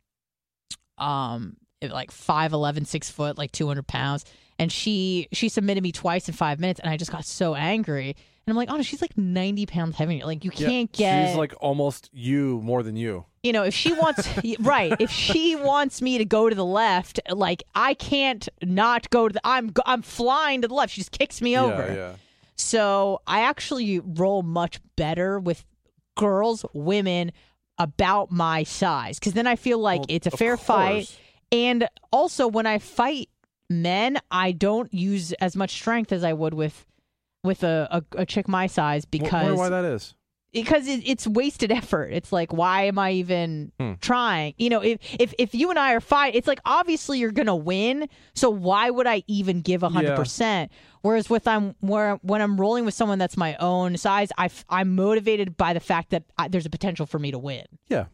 um like 5'11 6 foot like 200 pounds and she she submitted me twice in five minutes and i just got so angry and i'm like oh no she's like 90 pounds heavier like you can't get She's like almost you more than you. you know, if she wants, (laughs) right, if she wants me to go to the left, like I can't not go to the. I'm go- I'm flying to the left. She just kicks me over. Yeah, yeah. So I actually roll much better with girls, women about my size because then I feel like Well, it's a of fair fight. course. And also, when I fight men, I don't use as much strength as I would with with a a, a chick my size because why that is. because it, it's wasted effort. It's like, why am I even Hmm. trying? You know, if if if you and I are fight, it's like obviously you're gonna win. So why would I even give a hundred Yeah. percent? Whereas with I'm where when I'm rolling with someone that's my own size, I am motivated by the fact that I, there's a potential for me to win. Yeah.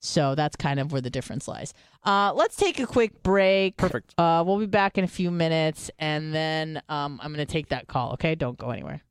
So that's kind of where the difference lies. Uh, let's take a quick break. Perfect. Uh, we'll be back in a few minutes, and then um, I'm going to take that call. Okay, don't go anywhere.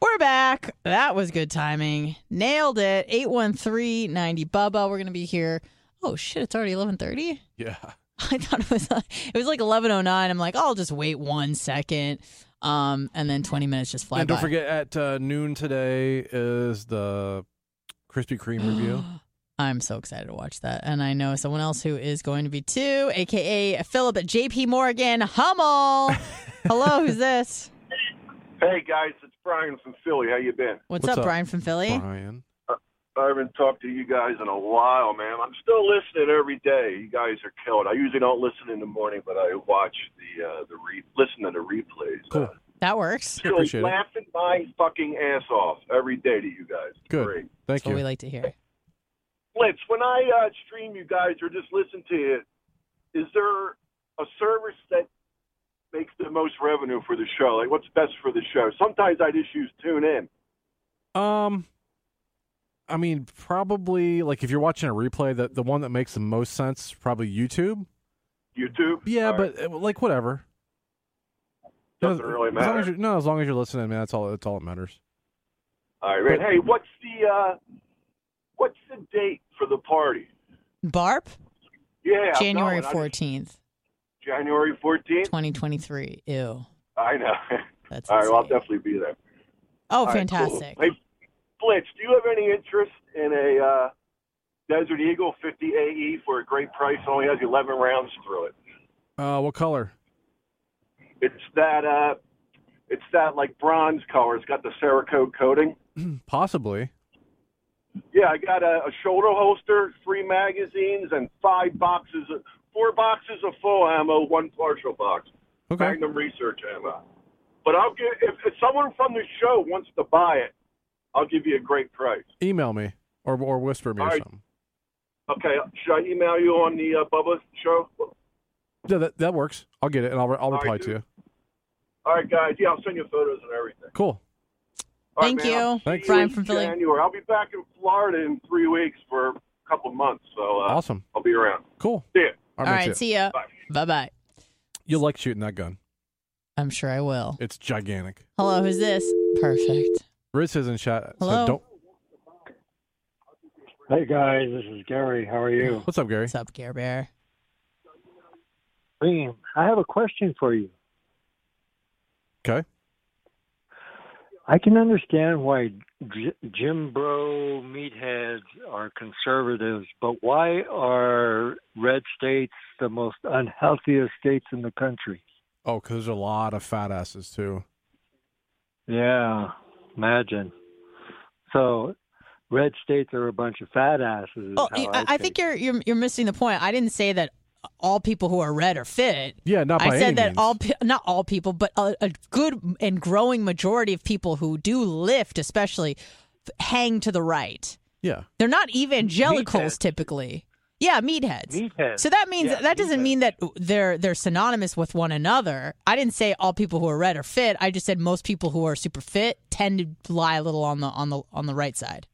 We're back. That was good timing. Nailed it. 813-90 Bubba. We're going to be here. Oh shit, it's already 11:30. Yeah. (laughs) I thought it was it was like 11:09. I'm like, I'll just wait one second. Um, and then 20 minutes just fly and don't forget, at uh, noon today is the Krispy Kreme review. (gasps) I'm so excited to watch that. And I know someone else who is going to be too, aka Philip at JP Morgan Hummel. (laughs) Hello, who's this? Hey guys, it's Brian from Philly. How you been? What's, What's up, up? Brian from Philly? Brian. I haven't talked to you guys in a while, man. I'm still listening every day. You guys are killing. I usually don't listen in the morning, but I watch the uh, the re- listen to the replays. Cool. Uh, That works. still Appreciate it. laughing my fucking ass off every day to you guys. Good. Great. Thank That's what you. we like to hear. Blitz, when I uh, stream you guys or just listen to it, is there a service that makes the most revenue for the show? Like, what's best for the show? Sometimes I just use Tune In. Um, I mean, probably like if you're watching a replay, the the one that makes the most sense probably YouTube. YouTube? Yeah, All right. but uh, like whatever. Doesn't You know, really as as matter. no, as long as you're listening, man, that's all. That's all that matters. All right, man. But- Hey, what's the uh, what's the date for the party? Barp, Yeah, January going. I just- 14th, January 14th. 2023. Ew. I know. (laughs) That's All right, well, I'll definitely be there. Oh, All right, cool. fantastic. Hey, Blitz, do you have any interest in a uh, Desert Eagle 50 AE for a great price? It only has 11 rounds through it. Uh, what color? It's that uh, it's that like bronze color. It's got the Cerakote coating. (clears throat) Possibly. Yeah, I got a, a shoulder holster, three magazines, and five boxes, of, four boxes of full ammo, one partial box. Okay. Magnum Research ammo. But I'll give if, if someone from the show wants to buy it, I'll give you a great price. Email me or or whisper me All or right. something. Okay, should I email you on the uh, Bubba show? Yeah, that that works. I'll get it and I'll I'll right, reply to you. All right, guys. Yeah, I'll send you photos and everything. Cool. All right, Thank man, you. I'll see Thanks. you Brian in from Philly. January. I'll be back in Florida in three weeks for a couple months, so uh, Awesome. I'll be around. Cool. See ya. All man, right, see ya. Bye. Bye bye. You'll like shooting that gun. I'm sure I will. It's gigantic. Hello, who's this? Perfect. Riz is in chat. so Hello? don't. Hey guys, this is Gary. How are you? What's up, Gary? What's up, Gary Bear? Reem, I have a question for you. Okay. I can understand why J- gym bro meatheads are conservatives, but why are red states the most unhealthiest states in the country? Oh, because there's a lot of fat asses too. Yeah, imagine. So red states are a bunch of fat asses. is oh, Well, I, I take think you're, you're you're missing the point. I didn't say that all people who are red are fit. Yeah, not by I said any that means. all not all people, but a, a good and growing majority of people who do lift, especially, hang to the right. Yeah. They're not evangelicals typically. Yeah, meatheads. Meatheads. So that means Yeah, that doesn't meatheads. mean that they're they're synonymous with one another. I didn't say all people who are red are fit. I just said most people who are super fit tend to lie a little on the on the on the right side.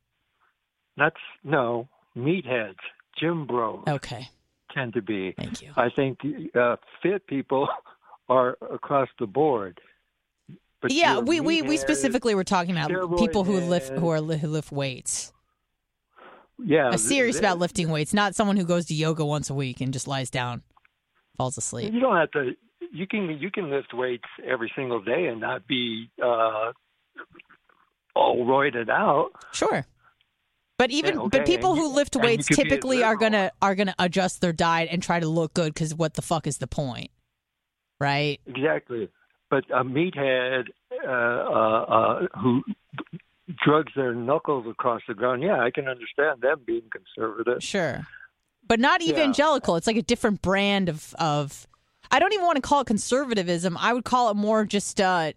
That's no meatheads, gym bros Okay. tend to be. Thank you. I think uh, fit people (laughs) are across the board. But yeah, we, we, we specifically were talking about people who lift who are who lift weights. Yeah, serious about lifting weights, not someone who goes to yoga once a week and just lies down, falls asleep. You don't have to. You can you can lift weights every single day and not be uh, all roided out. Sure. But even Yeah, okay, but people who lift weights could be a typically are gonna are gonna adjust their diet and try to look good because what the fuck is the point, right? Exactly. But a meathead uh, uh, uh, who drugs their knuckles across the ground, yeah, I can understand them being conservative. Sure. But not Yeah. evangelical. It's like a different brand of of. I don't even want to call it conservatism. I would call it more just uh,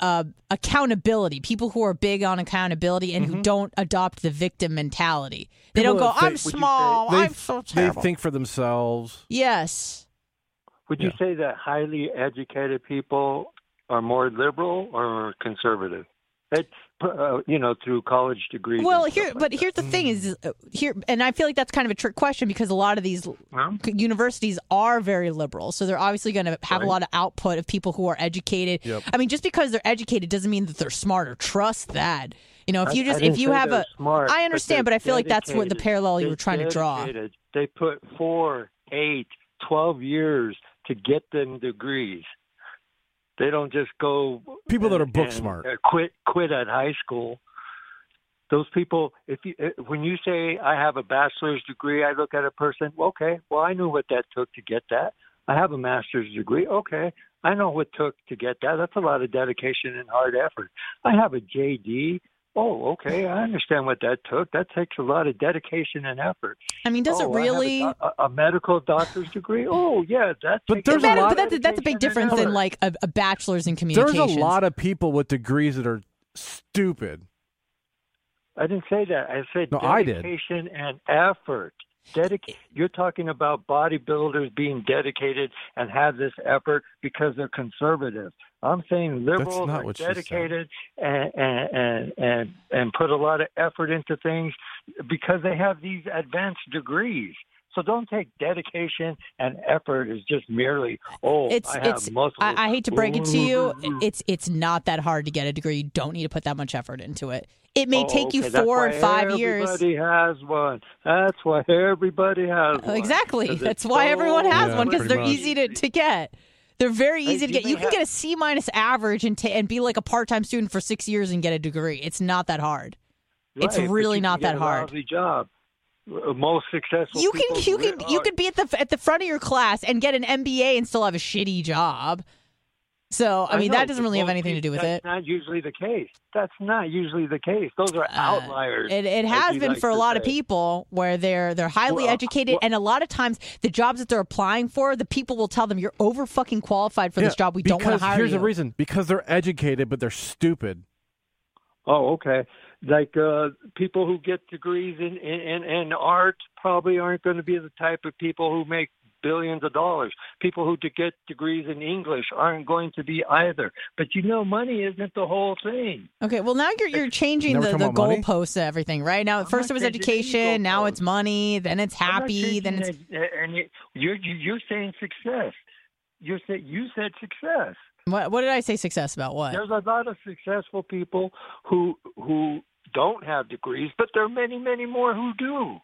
uh, accountability. People who are big on accountability and who don't adopt the victim mentality. They People don't go, that "I'm think- would small. They, I'm so terrible." they think for themselves. yes. Would you say that highly educated people are more liberal or conservative? It's uh, you know through college degrees. Well, here, like but that. here's the thing: is uh, here, and I feel like that's kind of a trick question because a lot of these Well, universities are very liberal, so they're obviously going to have a lot of output of people who are educated. Yep. I mean, just because they're educated doesn't mean that they're smarter. Trust that. You know, if you just if you have a, smart, I understand, they're but I feel like that's what the parallel you were trying to draw. They put four, eight, twelve years to get them degrees. They don't just go People that are book and, smart. uh, quit quit at high school. Those people, if you uh, when you say I have a bachelor's degree, I look at a person. Okay, well I knew what that took to get that. I have a master's degree. Okay, I know what took to get that. That's a lot of dedication and hard effort. I have a JD. Oh, okay, I understand what that took. That takes a lot of dedication and effort. I mean, does oh, it I a really? a, a medical doctor's degree? Oh, yeah, that. But there's a lot but of that's, that's a big difference than like a, a bachelor's in communication. There's a lot of people with degrees that are stupid. I didn't say that. I said No, I did. dedication and effort. Dedic- You're talking about bodybuilders being dedicated and have this effort because they're conservative. I'm saying liberals not are what she said. dedicated and, and and and and put a lot of effort into things because they have these advanced degrees. So don't take dedication and effort as just merely oh It's I have it's. muscles. I, I hate to break it to you. It's it's not that hard to get a degree. You don't need to put that much effort into it. It may Oh, take you okay. That's four why and five years. Everybody has one. That's why everybody has (laughs) one. Exactly. 'Cause it's That's why everyone has Yeah, one because they're much. easy to, to get. They're very easy to get. You can have- get a C minus average and ta and be like a part time student for six years and get a degree. It's not that hard. It's Right, but really you can not get that a hard. job. Uh, Most successful. You can you can you could be at the at the front of your class and get an MBA and still have a shitty job. So I mean know, that doesn't but really have anything to do people- with it. That's not usually the case. That's not usually the case. Those are Uh, outliers. It, it has been like for a to lot of people where they're they're highly Well, educated, well- and a lot of times the jobs that they're applying for, the people will tell them you're over fucking qualified for this job. We don't want to hire here's you. Here's the reason: because they're educated, but they're stupid. Oh, okay. Like uh, people who get degrees in, in, in, in art probably aren't going to be the type of people who make billions of dollars. People who to get degrees in English aren't going to be either. But you know, money isn't the whole thing. Okay, well now you're you're changing the, the goalposts of everything, right? Now I'm first it was education, now it's money, then it's happy, then it's changing it, eh, and you- you're you're saying success. You're say, you said success. what what did I say success about what? There's a lot of successful people who who don't have degrees, but there are many, many more who do.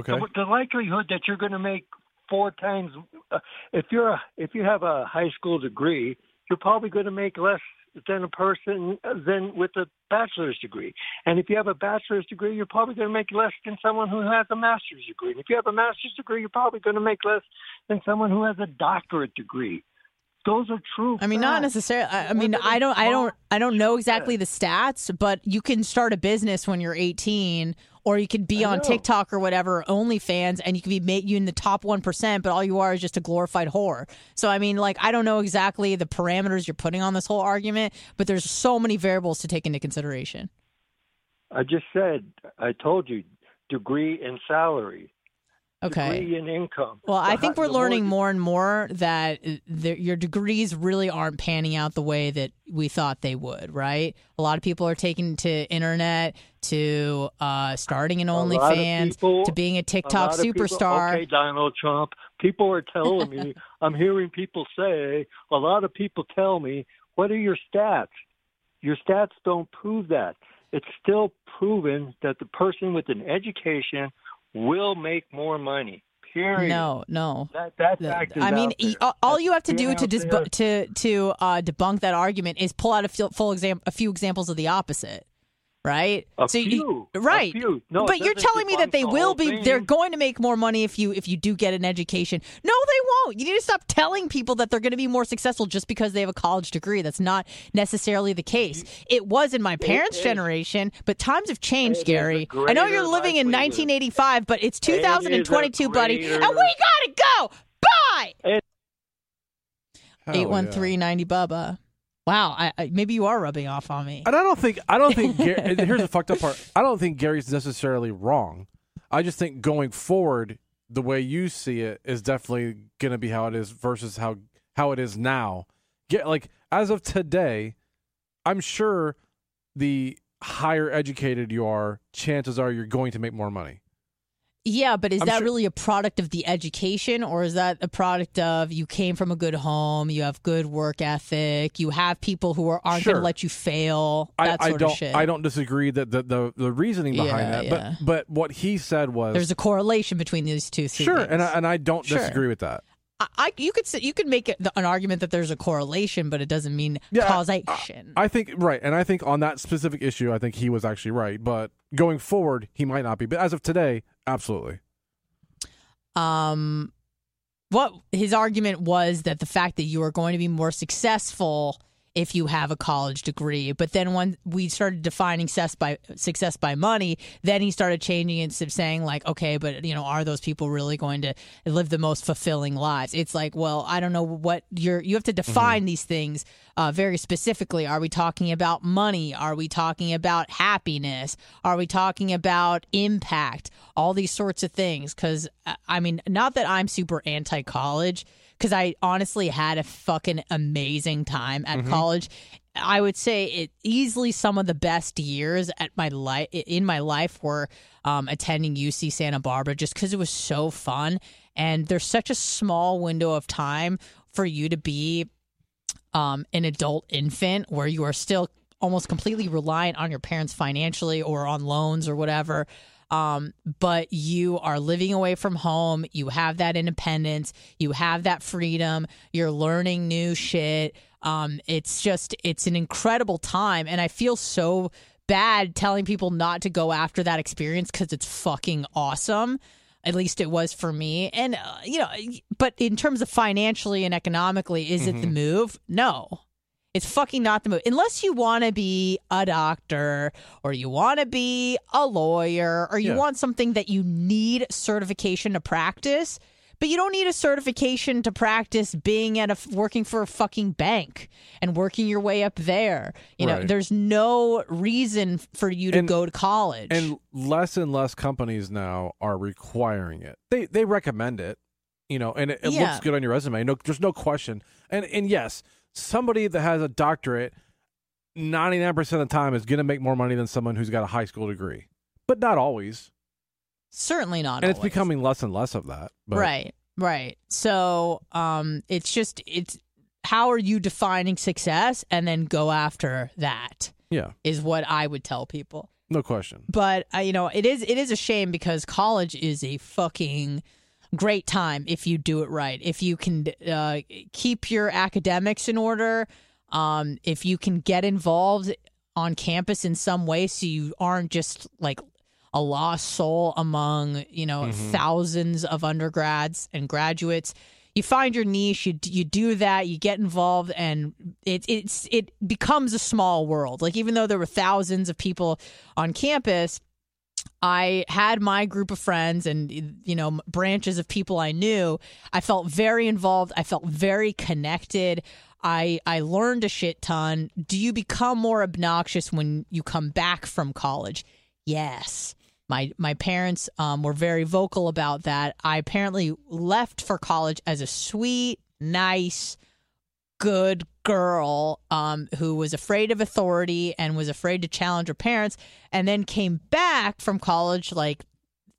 Okay. The, the likelihood that you're going to make four times uh, if you're a, if you have a high school degree, you're probably going to make less than a person than with a bachelor's degree. And if you have a bachelor's degree, you're probably going to make less than someone who has a master's degree. And if you have a master's degree, you're probably going to make less than someone who has a doctorate degree. those are true. I mean, not necessarily. I, I mean, I don't, I don't, I don't know exactly the stats, but you can start a business when you're 18, or you could be I on know. TikTok or whatever, OnlyFans, and you could be made you in the top one percent, but all you are is just a glorified whore. So I mean, like, I don't know exactly the parameters you're putting on this whole argument, but there's so many variables to take into consideration. I just said, I told you, degree and salary, Okay. degree and income. Well, I think hi- we're learning more and more that uh, the, your degrees really aren't panning out the way that we thought they would, right? A lot of people are taking to internet, to uh, starting an A OnlyFans, people- to being a a TikTok lot of people- superstar. okay, Donald Trump. People are telling me. (laughs) I'm hearing people say. A lot of people tell me, "What are your stats?" Your stats don't prove that. It's still proven that the person with an education will make more money. Period. No, no. That that fact I mean, all- That's you have to do to out dis- to to uh, debunk that argument is pull out a full, full exam- a few examples of the opposite, right? A so you- few, a right? few. No, but you're telling me that they the will be. thing. They're going to make more money if you if you do get an education. No, they won't. You need to stop telling people that they're going to be more successful just because they have a college degree. That's not necessarily the case. Mm-hmm. It was in my parents' is. generation, but times have changed, It is a Gary. I know you're living in 1985, but it's It is a 2022, buddy, and we gotta go. Bye. Eight one three ninety, Hell Eight yeah. one three ninety Bubba. Wow, I, I, maybe you are rubbing off on me. And I don't think I don't think (laughs) here's the fucked up part. I don't think Gary's necessarily wrong. I just think going forward, the way you see it is definitely going to be how it is versus how how it is now. Get like as of today, I'm sure the higher educated you are, chances are you're going to make more money. Yeah, but is I'm that sure- really a product of the education, or is that a product of you came from a good home, you have good work ethic, you have people who are, aren't going Sure. to let you fail, I, that I sort don't of shit? I don't disagree that the the, the reasoning behind Yeah, that. yeah. But but what he said was There's a correlation between these two. two sure, and I, and I don't Sure. disagree with that. I, I you could say, you could make it, an argument that there's a correlation, but it doesn't mean Yeah, I- causation. I think right, and I think on that specific issue, I think he was actually right. But going forward, he might not be. But as of today, absolutely. um what his argument was that the fact that you are going to be more successful if you have a college degree. But then when we started defining success by success by money then he started changing it to saying like okay but you know are those people really going to live the most fulfilling lives? It's like well i don't know what you're you have to define these things uh, very specifically. Are we talking about money? Are we talking about happiness? Are we talking about impact? All these sorts of things. Because i mean not that i'm super anti-college because I honestly had a fucking amazing time at college. I would say it easily some of the best years at my life in my life were um, attending UC Santa Barbara just because it was so fun and there's such a small window of time for you to be um, an adult infant where you are still almost completely reliant on your parents financially or on loans or whatever. Um, but you are living away from home. You have that independence. You have that freedom. You're learning new shit. Um, it's just, it's an incredible time. And I feel so bad telling people not to go after that experience because it's fucking awesome. At least it was for me. And, uh, you know, but in terms of financially and economically, is it the move? No. It's fucking not the move. Unless you want to be a doctor or you want to be a lawyer or you Yeah. want something that you need certification to practice, but you don't need a certification to practice being at a working for a fucking bank and working your way up there. You know, Right. there's no reason for you to And- go to college. And less and less companies now are requiring it. They they recommend it, you know, and it, it Yeah. looks good on your resume. No, there's no question. And and yes, somebody that has a doctorate, ninety nine percent of the time is going to make more money than someone who's got a high school degree, but not always. Certainly not. and it's becoming less and less of that. But Right, right. So, um, it's just it's how are you defining success, and then go after that Yeah, is what I would tell people. no question. But uh, you know, it is it is a shame because college is a fucking great time if you do it right. If you can uh, keep your academics in order, um, if you can get involved on campus in some way, so you aren't just like a lost soul among you know thousands of undergrads and graduates. you find your niche, you you do that, you get involved, and it it's it becomes a small world. Like even though there were thousands of people on campus, I had my group of friends and you know branches of people I knew. I felt very involved. I felt very connected. I I learned a shit ton. Do you become more obnoxious when you come back from college? Yes. My my parents um, were very vocal about that. I apparently left for college as a sweet, nice, good girl um, who was afraid of authority and was afraid to challenge her parents, and then came back from college like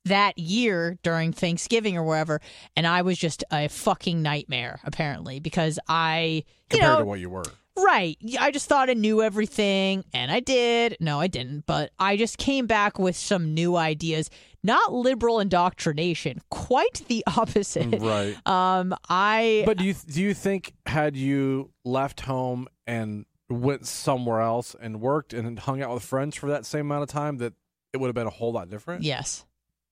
that year during Thanksgiving or wherever, and I was just a fucking nightmare apparently because I you Compared know to what you were. Right. I just thought I knew everything, and I did. No, I didn't. But I just came back with some new ideas. Not liberal indoctrination, quite the (laughs) opposite. Right. Um, I. But do you do you think had you left home and went somewhere else and worked and hung out with friends for that same amount of time that it would have been a whole lot different? Yes.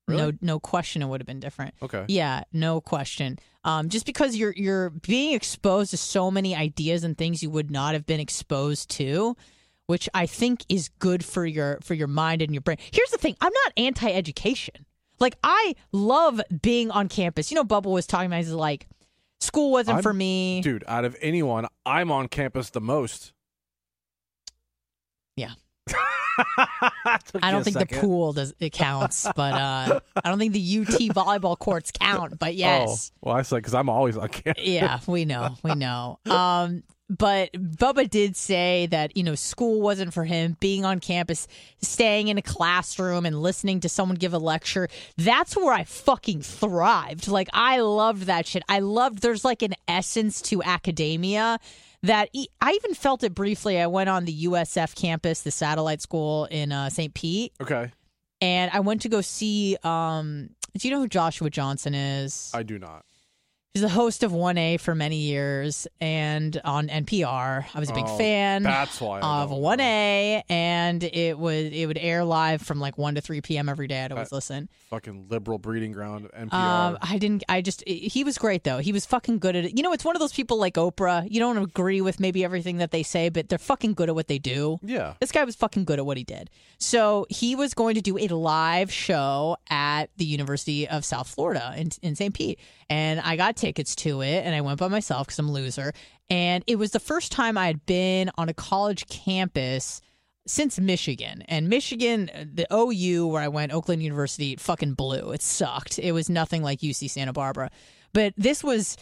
Really? No, no question, it would have been different. Okay. Yeah, no question. Um, just because you're you're being exposed to so many ideas and things you would not have been exposed to, which I think is good for your for your mind and your brain. Here's the thing: I'm not anti-education. Like I love being on campus. You know, Bubba was talking about. He's like, school wasn't I'm- for me. Dude, out of anyone, I'm on campus the most. Yeah. (laughs) I don't think the pool does it (laughs) counts, but uh, I don't think the UT volleyball courts count. But yes. Oh, well, I said because I'm always on campus. yeah, we know, we know. (laughs) Um, but Bubba did say that you know school wasn't for him. Being on campus, staying in a classroom, and listening to someone give a lecture. That's where I fucking thrived. Like I loved that shit. I loved. There's like an essence to academia that I even felt it briefly. I went on the USF campus, the satellite school in uh, St. Pete, Okay, and I went to go see. Um, do you know who Joshua Johnson is? I do not. He's the host of 1A for many years and on NPR. I was a big Oh, fan That's why. I of don't 1A and it would it would air live from like 1 to 3 p.m. every day. I'd always Uh, listen. Fucking liberal breeding ground. NPR. Um, I didn't. I just. He was great though. He was fucking good at it. You know, it's one of those people like Oprah. You don't agree with maybe everything that they say, but they're fucking good at what they do. yeah. This guy was fucking good at what he did. So he was going to do a live show at the University of South Florida in, in St. Pete. And I got tickets to it and I went by myself because I'm a loser. And it was the first time I had been on a college campus since Michigan. And Michigan, the OU where I went, Oakland University, fucking blew. It sucked. It was nothing like UC Santa Barbara. But this was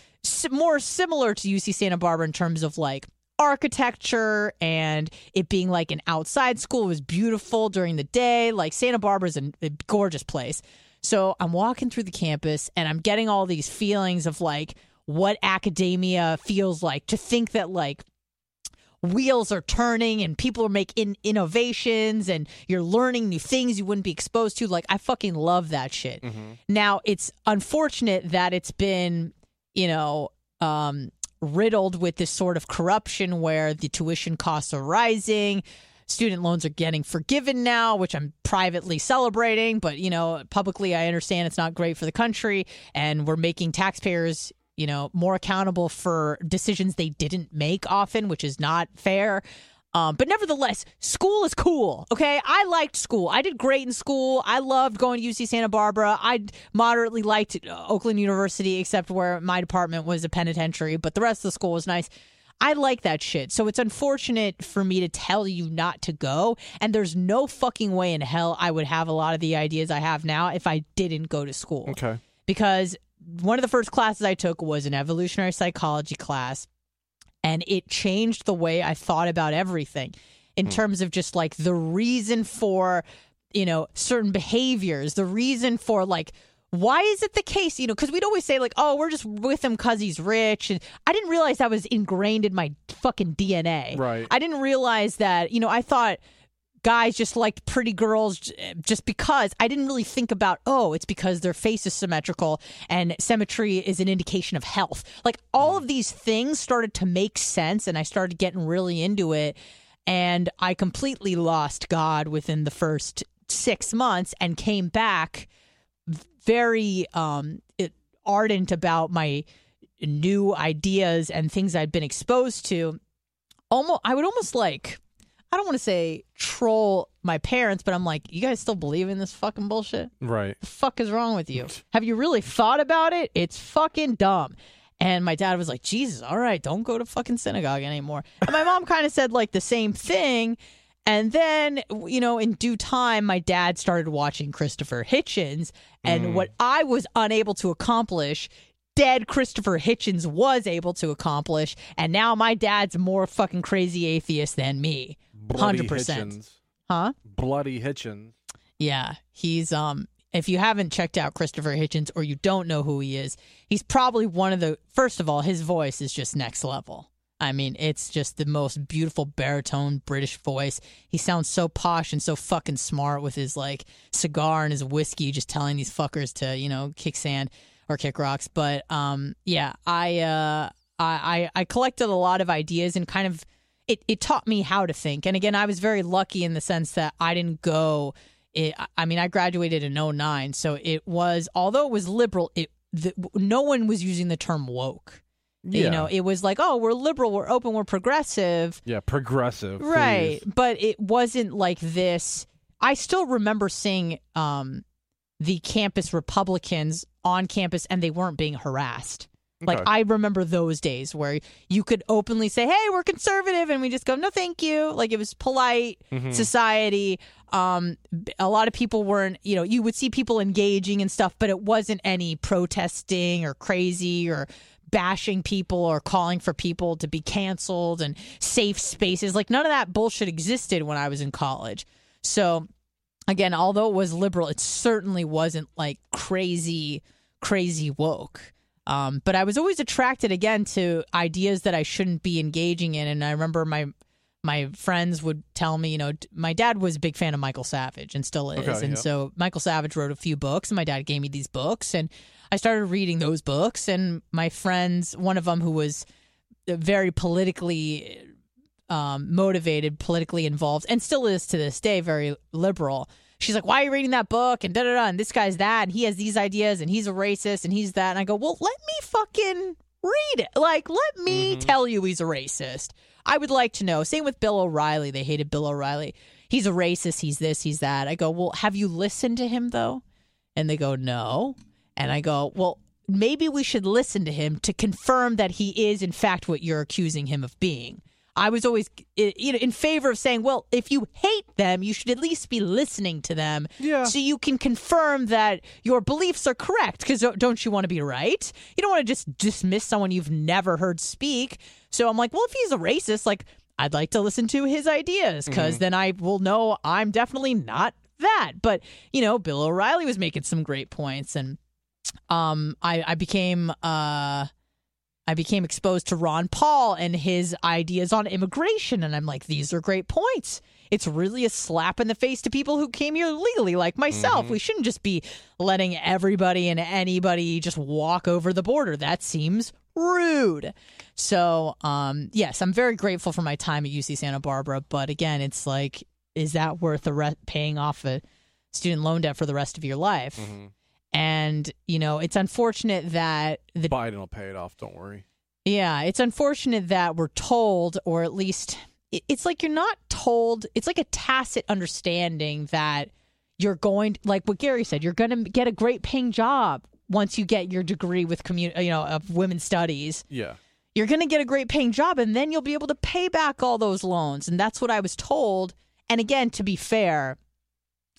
more similar to UC Santa Barbara in terms of like architecture and it being like an outside school It was beautiful during the day. Like Santa Barbara's a, a gorgeous place. So I'm walking through the campus and I'm getting all these feelings of like what academia feels like to think that like wheels are turning and people are making innovations and you're learning new things you wouldn't be exposed to. Like, I fucking love that shit. Now, it's unfortunate that it's been, you know, um, riddled with this sort of corruption where the tuition costs are rising. Student loans are getting forgiven now, which I'm privately celebrating, but you know, publicly I understand it's not great for the country and we're making taxpayers, you know, more accountable for decisions they didn't make often, which is not fair. Um, but nevertheless, school is cool. Okay, I liked school. I did great in school. I loved going to UC Santa Barbara. I moderately liked uh, Oakland University, except where my department was a penitentiary. But the rest of the school was nice. I like that shit. So it's unfortunate for me to tell you not to go. And there's no fucking way in hell I would have a lot of the ideas I have now if I didn't go to school Okay. because one of the first classes I took was an evolutionary psychology class, and it changed the way I thought about everything in hmm. terms of just like the reason for, you know, certain behaviors, the reason for like, why is it the case? You know, because we'd always say, like, oh, we're just with him because he's rich. And I didn't realize that was ingrained in my fucking DNA. Right. I didn't realize that, you know, I thought guys just liked pretty girls just because I didn't really think about, oh, it's because their face is symmetrical and symmetry is an indication of health. Like all of these things started to make sense and I started getting really into it. And I completely lost God within the first six months and came back very um, it, ardent about my new ideas and things I'd been exposed to, almost I would almost like I don't want to say troll my parents, but I'm like, you guys still believe in this fucking bullshit? Right. The fuck is wrong with you? (laughs) Have you really thought about it? It's fucking dumb. And my dad was like, Jesus, all right, don't go to fucking synagogue anymore. And my mom kind of said like the same thing. And then, you know, in due time, my dad started watching Christopher Hitchens. And what I was unable to accomplish, dead Christopher Hitchens was able to accomplish. And now my dad's more fucking crazy atheist than me. Bloody 100%. Hitchens. Huh? Bloody Hitchens. Yeah, he's um if you haven't checked out Christopher Hitchens or you don't know who he is, he's probably one of the first of all, his voice is just next level. I mean, it's just the most beautiful baritone British voice. He sounds so posh and so fucking smart with his like cigar and his whiskey, just telling these fuckers to, you know, kick sand or kick rocks. But um yeah, I uh I, I collected a lot of ideas and kind of it, it taught me how to think. And again, I was very lucky in the sense that I didn't go. It, I mean, I graduated in 09, so it was although it was liberal, it the, no one was using the term woke. You know, it was like, oh, we're liberal, we're open, we're progressive. Yeah, progressive. Right. please. But it wasn't like this. I still remember seeing um, the campus Republicans on campus and they weren't being harassed. Like I remember those days where you could openly say, "Hey, we're conservative," and we just go, "No, thank you." Like it was polite Mm-hmm. society. Um, a lot of people weren't, you know, you would see people engaging and stuff, but it wasn't any protesting or crazy or bashing people or calling for people to be canceled and safe spaces. Like none of that bullshit existed when I was in college. So again, although it was liberal, it certainly wasn't like crazy, crazy woke. Um, but I was always attracted again to ideas that I shouldn't be engaging in. And I remember my my friends would tell me, you know, my dad was a big fan of Michael Savage and still is. Okay, and yeah. so Michael Savage wrote a few books, and my dad gave me these books, and I started reading those books. And my friends, one of them who was very politically um, motivated, politically involved, and still is to this day very liberal. She's like, "Why are you reading that book?" And da da da. And this guy's that, and he has these ideas, and he's a racist, and he's that. And I go, "Well, let me fucking read it. Like, let me tell you he's a racist. I would like to know." Same with Bill O'Reilly. They hated Bill O'Reilly. He's a racist. He's this. He's that. I go, "Well, have you listened to him though?" And they go, "No." And I go, "Well." Maybe we should listen to him to confirm that he is, in fact, what you're accusing him of being. I was always you know in favor of saying, well, if you hate them, you should at least be listening to them, Yeah. so you can confirm that your beliefs are correct. Because don't you want to be right? You don't want to just dismiss someone you've never heard speak. So I'm like, well, if he's a racist, like I'd like to listen to his ideas because mm-hmm. then I will know I'm definitely not that. But you know, Bill O'Reilly was making some great points, and um, I I became uh. I became exposed to Ron Paul and his ideas on immigration. And I'm like, these are great points. It's really a slap in the face to people who came here legally, like myself. We shouldn't just be letting everybody and anybody just walk over the border. That seems rude. So, um, yes, I'm very grateful for my time at UC Santa Barbara. But again, it's like, is that worth the re- paying off a student loan debt for the rest of your life? And, you know, it's unfortunate that the Biden will pay it off. Don't worry. yeah, it's unfortunate that we're told, or at least it's like you're not told. It's like a tacit understanding that you're going, like what Gary said, you're going to get a great paying job once you get your degree with community, you know, of women's studies. Yeah. You're going to get a great paying job, and then you'll be able to pay back all those loans. And that's what I was told. And again, to be fair,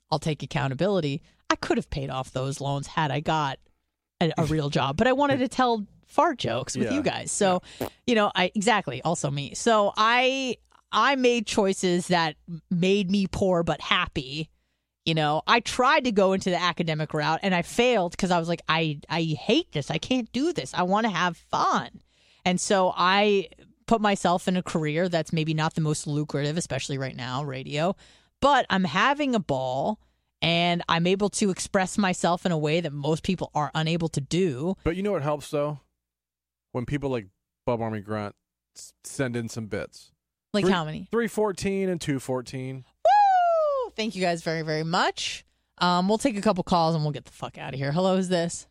I'll take accountability. I could have paid off those loans had I got a, a real job, but I wanted to tell fart jokes with Yeah. you guys. So, you know, I exactly also me. So I I made choices that made me poor but happy. You know, I tried to go into the academic route and I failed because I was like, I I hate this. I can't do this. I want to have fun. And so I put myself in a career that's maybe not the most lucrative, especially right now, radio, but I'm having a ball and I'm able to express myself in a way that most people are unable to do. But you know what helps though? When people like Bub Army Grunt s- send in some bits. Like Three- how many? 314 and 214. Woo! Thank you guys very, very much. Um, we'll take a couple calls and we'll get the fuck out of here. Hello, is this?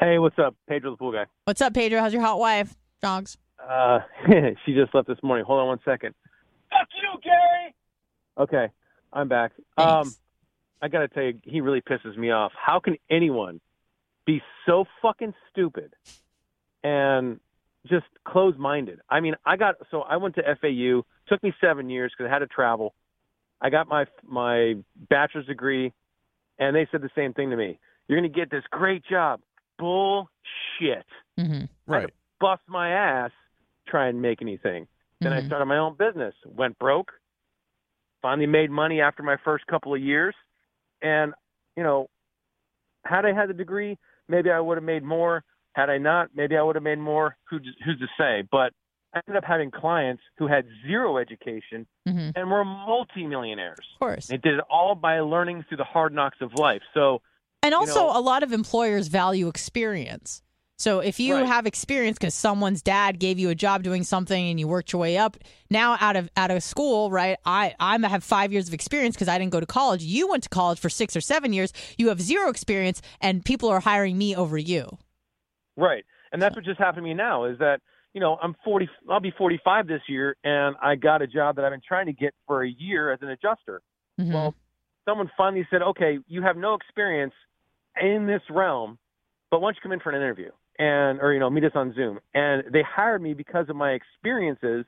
Hey, what's up? Pedro the pool guy. What's up, Pedro? How's your hot wife? Dogs. Uh, (laughs) she just left this morning. Hold on one second. Fuck you, Gary. Okay, I'm back. Um, I gotta tell you, he really pisses me off. How can anyone be so fucking stupid and just close minded? I mean, I got so I went to FAU. Took me seven years because I had to travel. I got my my bachelor's degree, and they said the same thing to me. You're gonna get this great job. Bullshit. Mm-hmm. Right. Bust my ass, try and make anything. Then I Mhm. started my own business. Went broke. Finally made money after my first couple of years, and you know, had I had the degree, maybe I would have made more. Had I not, maybe I would have made more. Who's who's to say? But I ended up having clients who had zero education Mm-hmm. and were multimillionaires. Of course. They did it all by learning through the hard knocks of life. So And also, know- a lot of employers value experience. So if you Right. have experience because someone's dad gave you a job doing something and you worked your way up, now out of out of school, right? I I have five years of experience because I didn't go to college. You went to college for six or seven years. You have zero experience, and people are hiring me over you. Right. And that's what just happened to me now is that, you know, I'm 40, I'll be 45 this year, and I got a job that I've been trying to get for a year as an adjuster. Mhm. Well, someone finally said, okay, you have no experience in this realm, but why don't you come in for an interview and, or, you know, meet us on Zoom. And they hired me because of my experiences.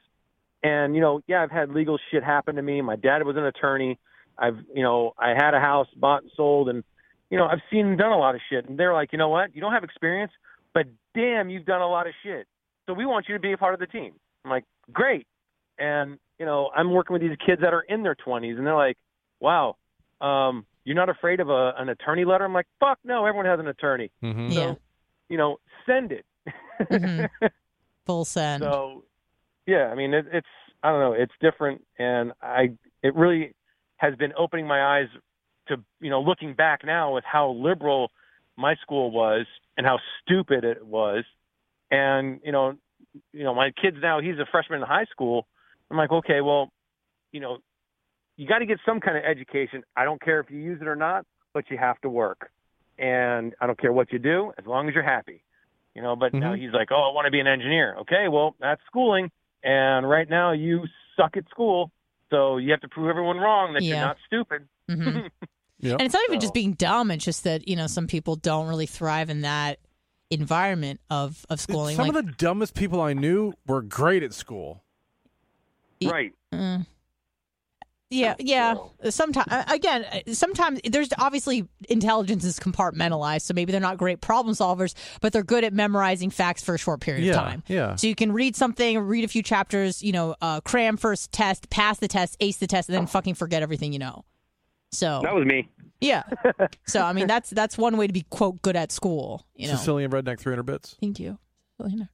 And, you know, yeah, I've had legal shit happen to me. My dad was an attorney. I've, you know, I had a house bought and sold and, you know, I've seen and done a lot of shit. And they're like, you know what? You don't have experience, but damn, you've done a lot of shit. So we want you to be a part of the team. I'm like, great. And, you know, I'm working with these kids that are in their 20s and they're like, wow, um, you're not afraid of a, an attorney letter? I'm like, fuck no, everyone has an attorney. Mm-hmm. So, Yeah. You know, send it. Mhm. (laughs) Full send. So, yeah, I mean, it, it's I don't know, it's different, and I it really has been opening my eyes to you know looking back now with how liberal my school was and how stupid it was, and you know, you know, my kids now he's a freshman in high school. I'm like, okay, well, you know, you got to get some kind of education. I don't care if you use it or not, but you have to work, and I don't care what you do as long as you're happy you know but now Mhm. he's like oh i want to be an engineer okay well that's schooling and right now you suck at school so you have to prove everyone wrong that Yeah. you're not stupid (laughs) Mhm. Yep. And it's not even just being dumb. It's just that you know some people don't really thrive in that environment of of schooling. Some like, of the dumbest people I knew were great at school. Right Mm. Yeah, yeah. Sometimes, again, uh, sometimes there's obviously intelligence is compartmentalized, so maybe they're not great problem solvers, but they're good at memorizing facts for a short period Yeah, of time. yeah. So you can read something, read a few chapters, you know, uh, cram first test, pass the test, ace the test, and then fucking forget everything you know. So that was me yeah. (laughs) So I mean, that's that's one way to be quote good at school. You know. Sicilian redneck, 300 bits. Thank you. Selena.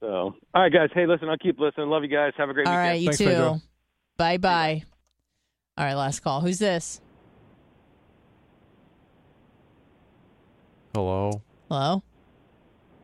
so all right guys hey listen i'll keep listening love you guys have a great All weekend right, you Thanks, too. Bye bye. All right, last call. Who's this? Hello. Hello.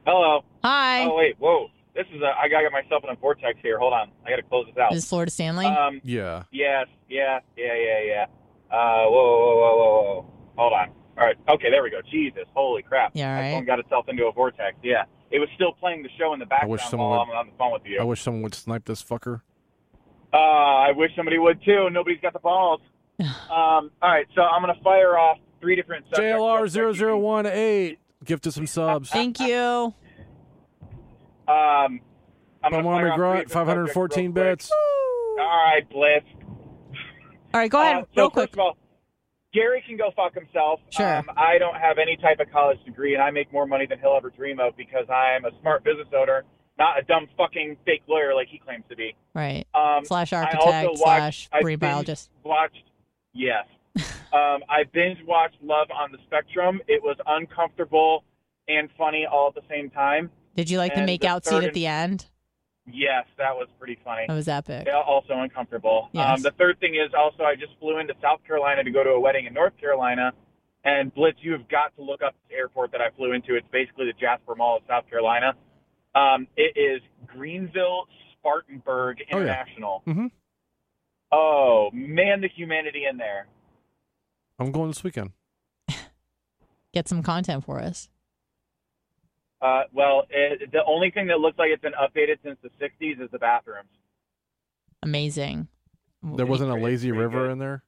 Hello. Hi. Oh wait, whoa. This is a. I gotta get myself in a vortex here. Hold on. I gotta close this out. Is this Florida Stanley? Um. Yeah. Yes. Yeah. Yeah. Yeah. Yeah. Uh. Whoa. Whoa. Whoa. Whoa. Whoa. Hold on. All right. Okay. There we go. Jesus. Holy crap. Yeah, My phone got itself into a vortex. Yeah. It was still playing the show in the background I wish someone while would- I'm on the phone with you. I wish someone would snipe this fucker. Uh, I wish somebody would too. Nobody's got the balls. (sighs) um, all right, so I'm gonna fire off three different subjects. JLR0018. Gift us some subs. Thank you. Um, I'm gonna fire off three Grunt, different subjects 514 real quick. bits. All right, Blitz. All right, go ahead, Uh, so real quick. First of all, Gary can go fuck himself. Sure. Um, I don't have any type of college degree, and I make more money than he'll ever dream of because I'm a smart business owner, not a dumb fucking fake lawyer like he claims to be. Right. Um, Slash I architect, also slash watched, I marine binge biologist. Watched, yes. (laughs) um, I binge watched Love on the Spectrum. It was uncomfortable and funny all at the same time. Did you like the and make out scene at the end? Yes, that was pretty funny. That was epic. Also uncomfortable. Yes. Um, the third thing is also I just flew into South Carolina to go to a wedding in North Carolina. And Blitz, you have got to look up this airport that I flew into. It's basically the Jasper Mall of South Carolina. Um, it is Greenville Spartanburg Oh, yeah. International. Mhm. Oh man, the humanity in there. I'm going this weekend. (laughs) Get some content for us. Uh, well, it, the only thing that looks like it's been updated since the 60s is the bathrooms. Amazing. There wasn't a lazy river in there.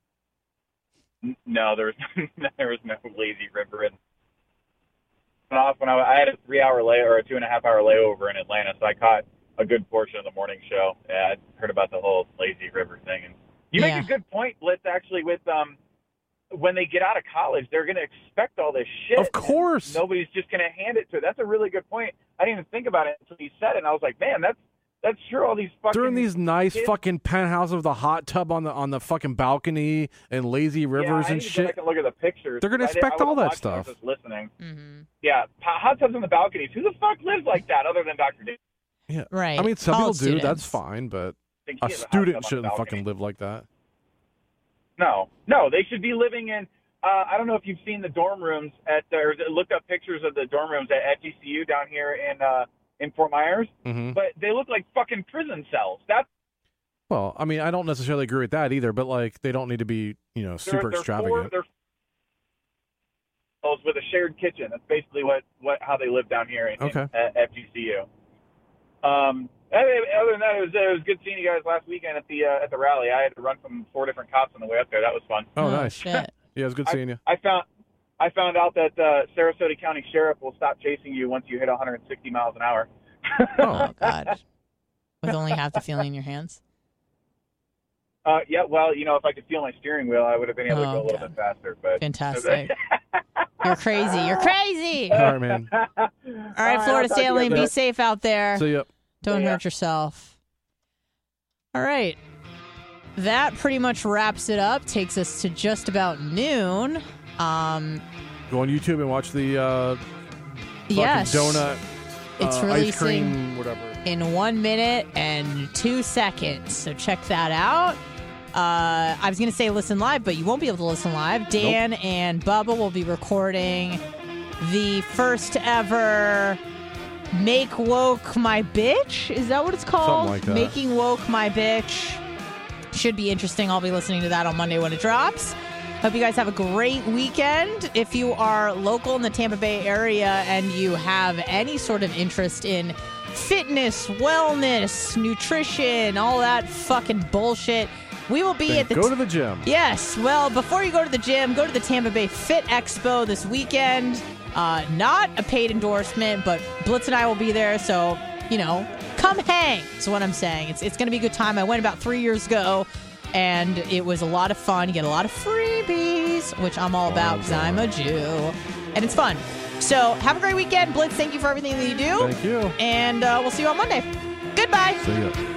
No, there was (laughs) there was no lazy river in. Went off when I, I had a three hour lay or a two and a half hour layover in Atlanta, so I caught a good portion of the morning show. Yeah, I heard about the whole lazy river thing, and you Yeah. make a good point, Blitz. Actually, with um, when they get out of college, they're going to expect all this shit. Of course. Nobody's just going to hand it to. Them. That's a really good point. I didn't even think about it until you said it, and I was like, man, that's that's true. All these fucking They're in these nice kids- fucking penthouses with a hot tub on the on the fucking balcony and lazy rivers yeah, I and need shit. back look at the pictures. They're gonna expect I all that watching, I was stuff. just listening. Mm-hmm. Yeah, hot tubs on the balconies. Who the fuck lives like that other than Dr. D? Yeah. Right. I mean, some College people do. That's fine, but a he has a student shouldn't fucking live like that. No, no, they should be living in. Uh, I don't know if you've seen the dorm rooms at or looked up pictures of the dorm rooms at, at GCU down here in uh, in Fort Myers, hmm but they look like fucking prison cells. That's Well, I mean, I don't necessarily agree with that either, but like, they don't need to be, you know, they're, super they're extravagant. Four, cells with a shared kitchen. That's basically what what how they live down here in, Okay. in, at, at GCU. Um, other than that, it was it was good seeing you guys last weekend at the uh, at the rally. I had to run from four different cops on the way up there. That was fun. oh, Oh, nice. shit. (laughs) Yeah, it was good seeing you. I found I found out that uh, Sarasota County Sheriff will stop chasing you once you hit 160 miles an hour. (laughs) Oh (laughs) God. With only half the feeling in your hands. Uh, yeah, well, you know, if I could feel my steering wheel, I would have been able to Oh, go a little bit faster. But (laughs) Fantastic. You're crazy. You're crazy. All right, man. All right, Florida Sailing. be safe out there. See ya. Don't See ya. hurt yourself. All right. That pretty much wraps it up. Takes us to just about noon. Um, Go on YouTube and watch the uh, fucking yes. donut, It's uh, ice releasing cream, whatever. in one minute and two seconds. So check that out. Uh, I was going to say listen live, but you won't be able to listen live. Dan and Bubba will be recording the first ever Make Woke My Bitch. Is that what it's called? like that. Making Woke My Bitch. Should be interesting. I'll be listening to that on Monday when it drops. Hope you guys have a great weekend. If you are local in the Tampa Bay area and you have any sort of interest in fitness, wellness, nutrition, all that fucking bullshit, we will be Then at the go to the gym. Yes. Well, before you go to the gym, go to the Tampa Bay Fit Expo this weekend. Uh, not a paid endorsement, but Blitz and I will be there. So, you know, come hang. Is what I'm saying. It's it's going to be a good time. I went about three years ago, and it was a lot of fun. You get a lot of freebies, which I'm all about because I'm a Jew, and it's fun. So have a great weekend, Blitz. Thank you for everything that you do, Thank you. and uh, we'll see you on Monday. Goodbye. See ya.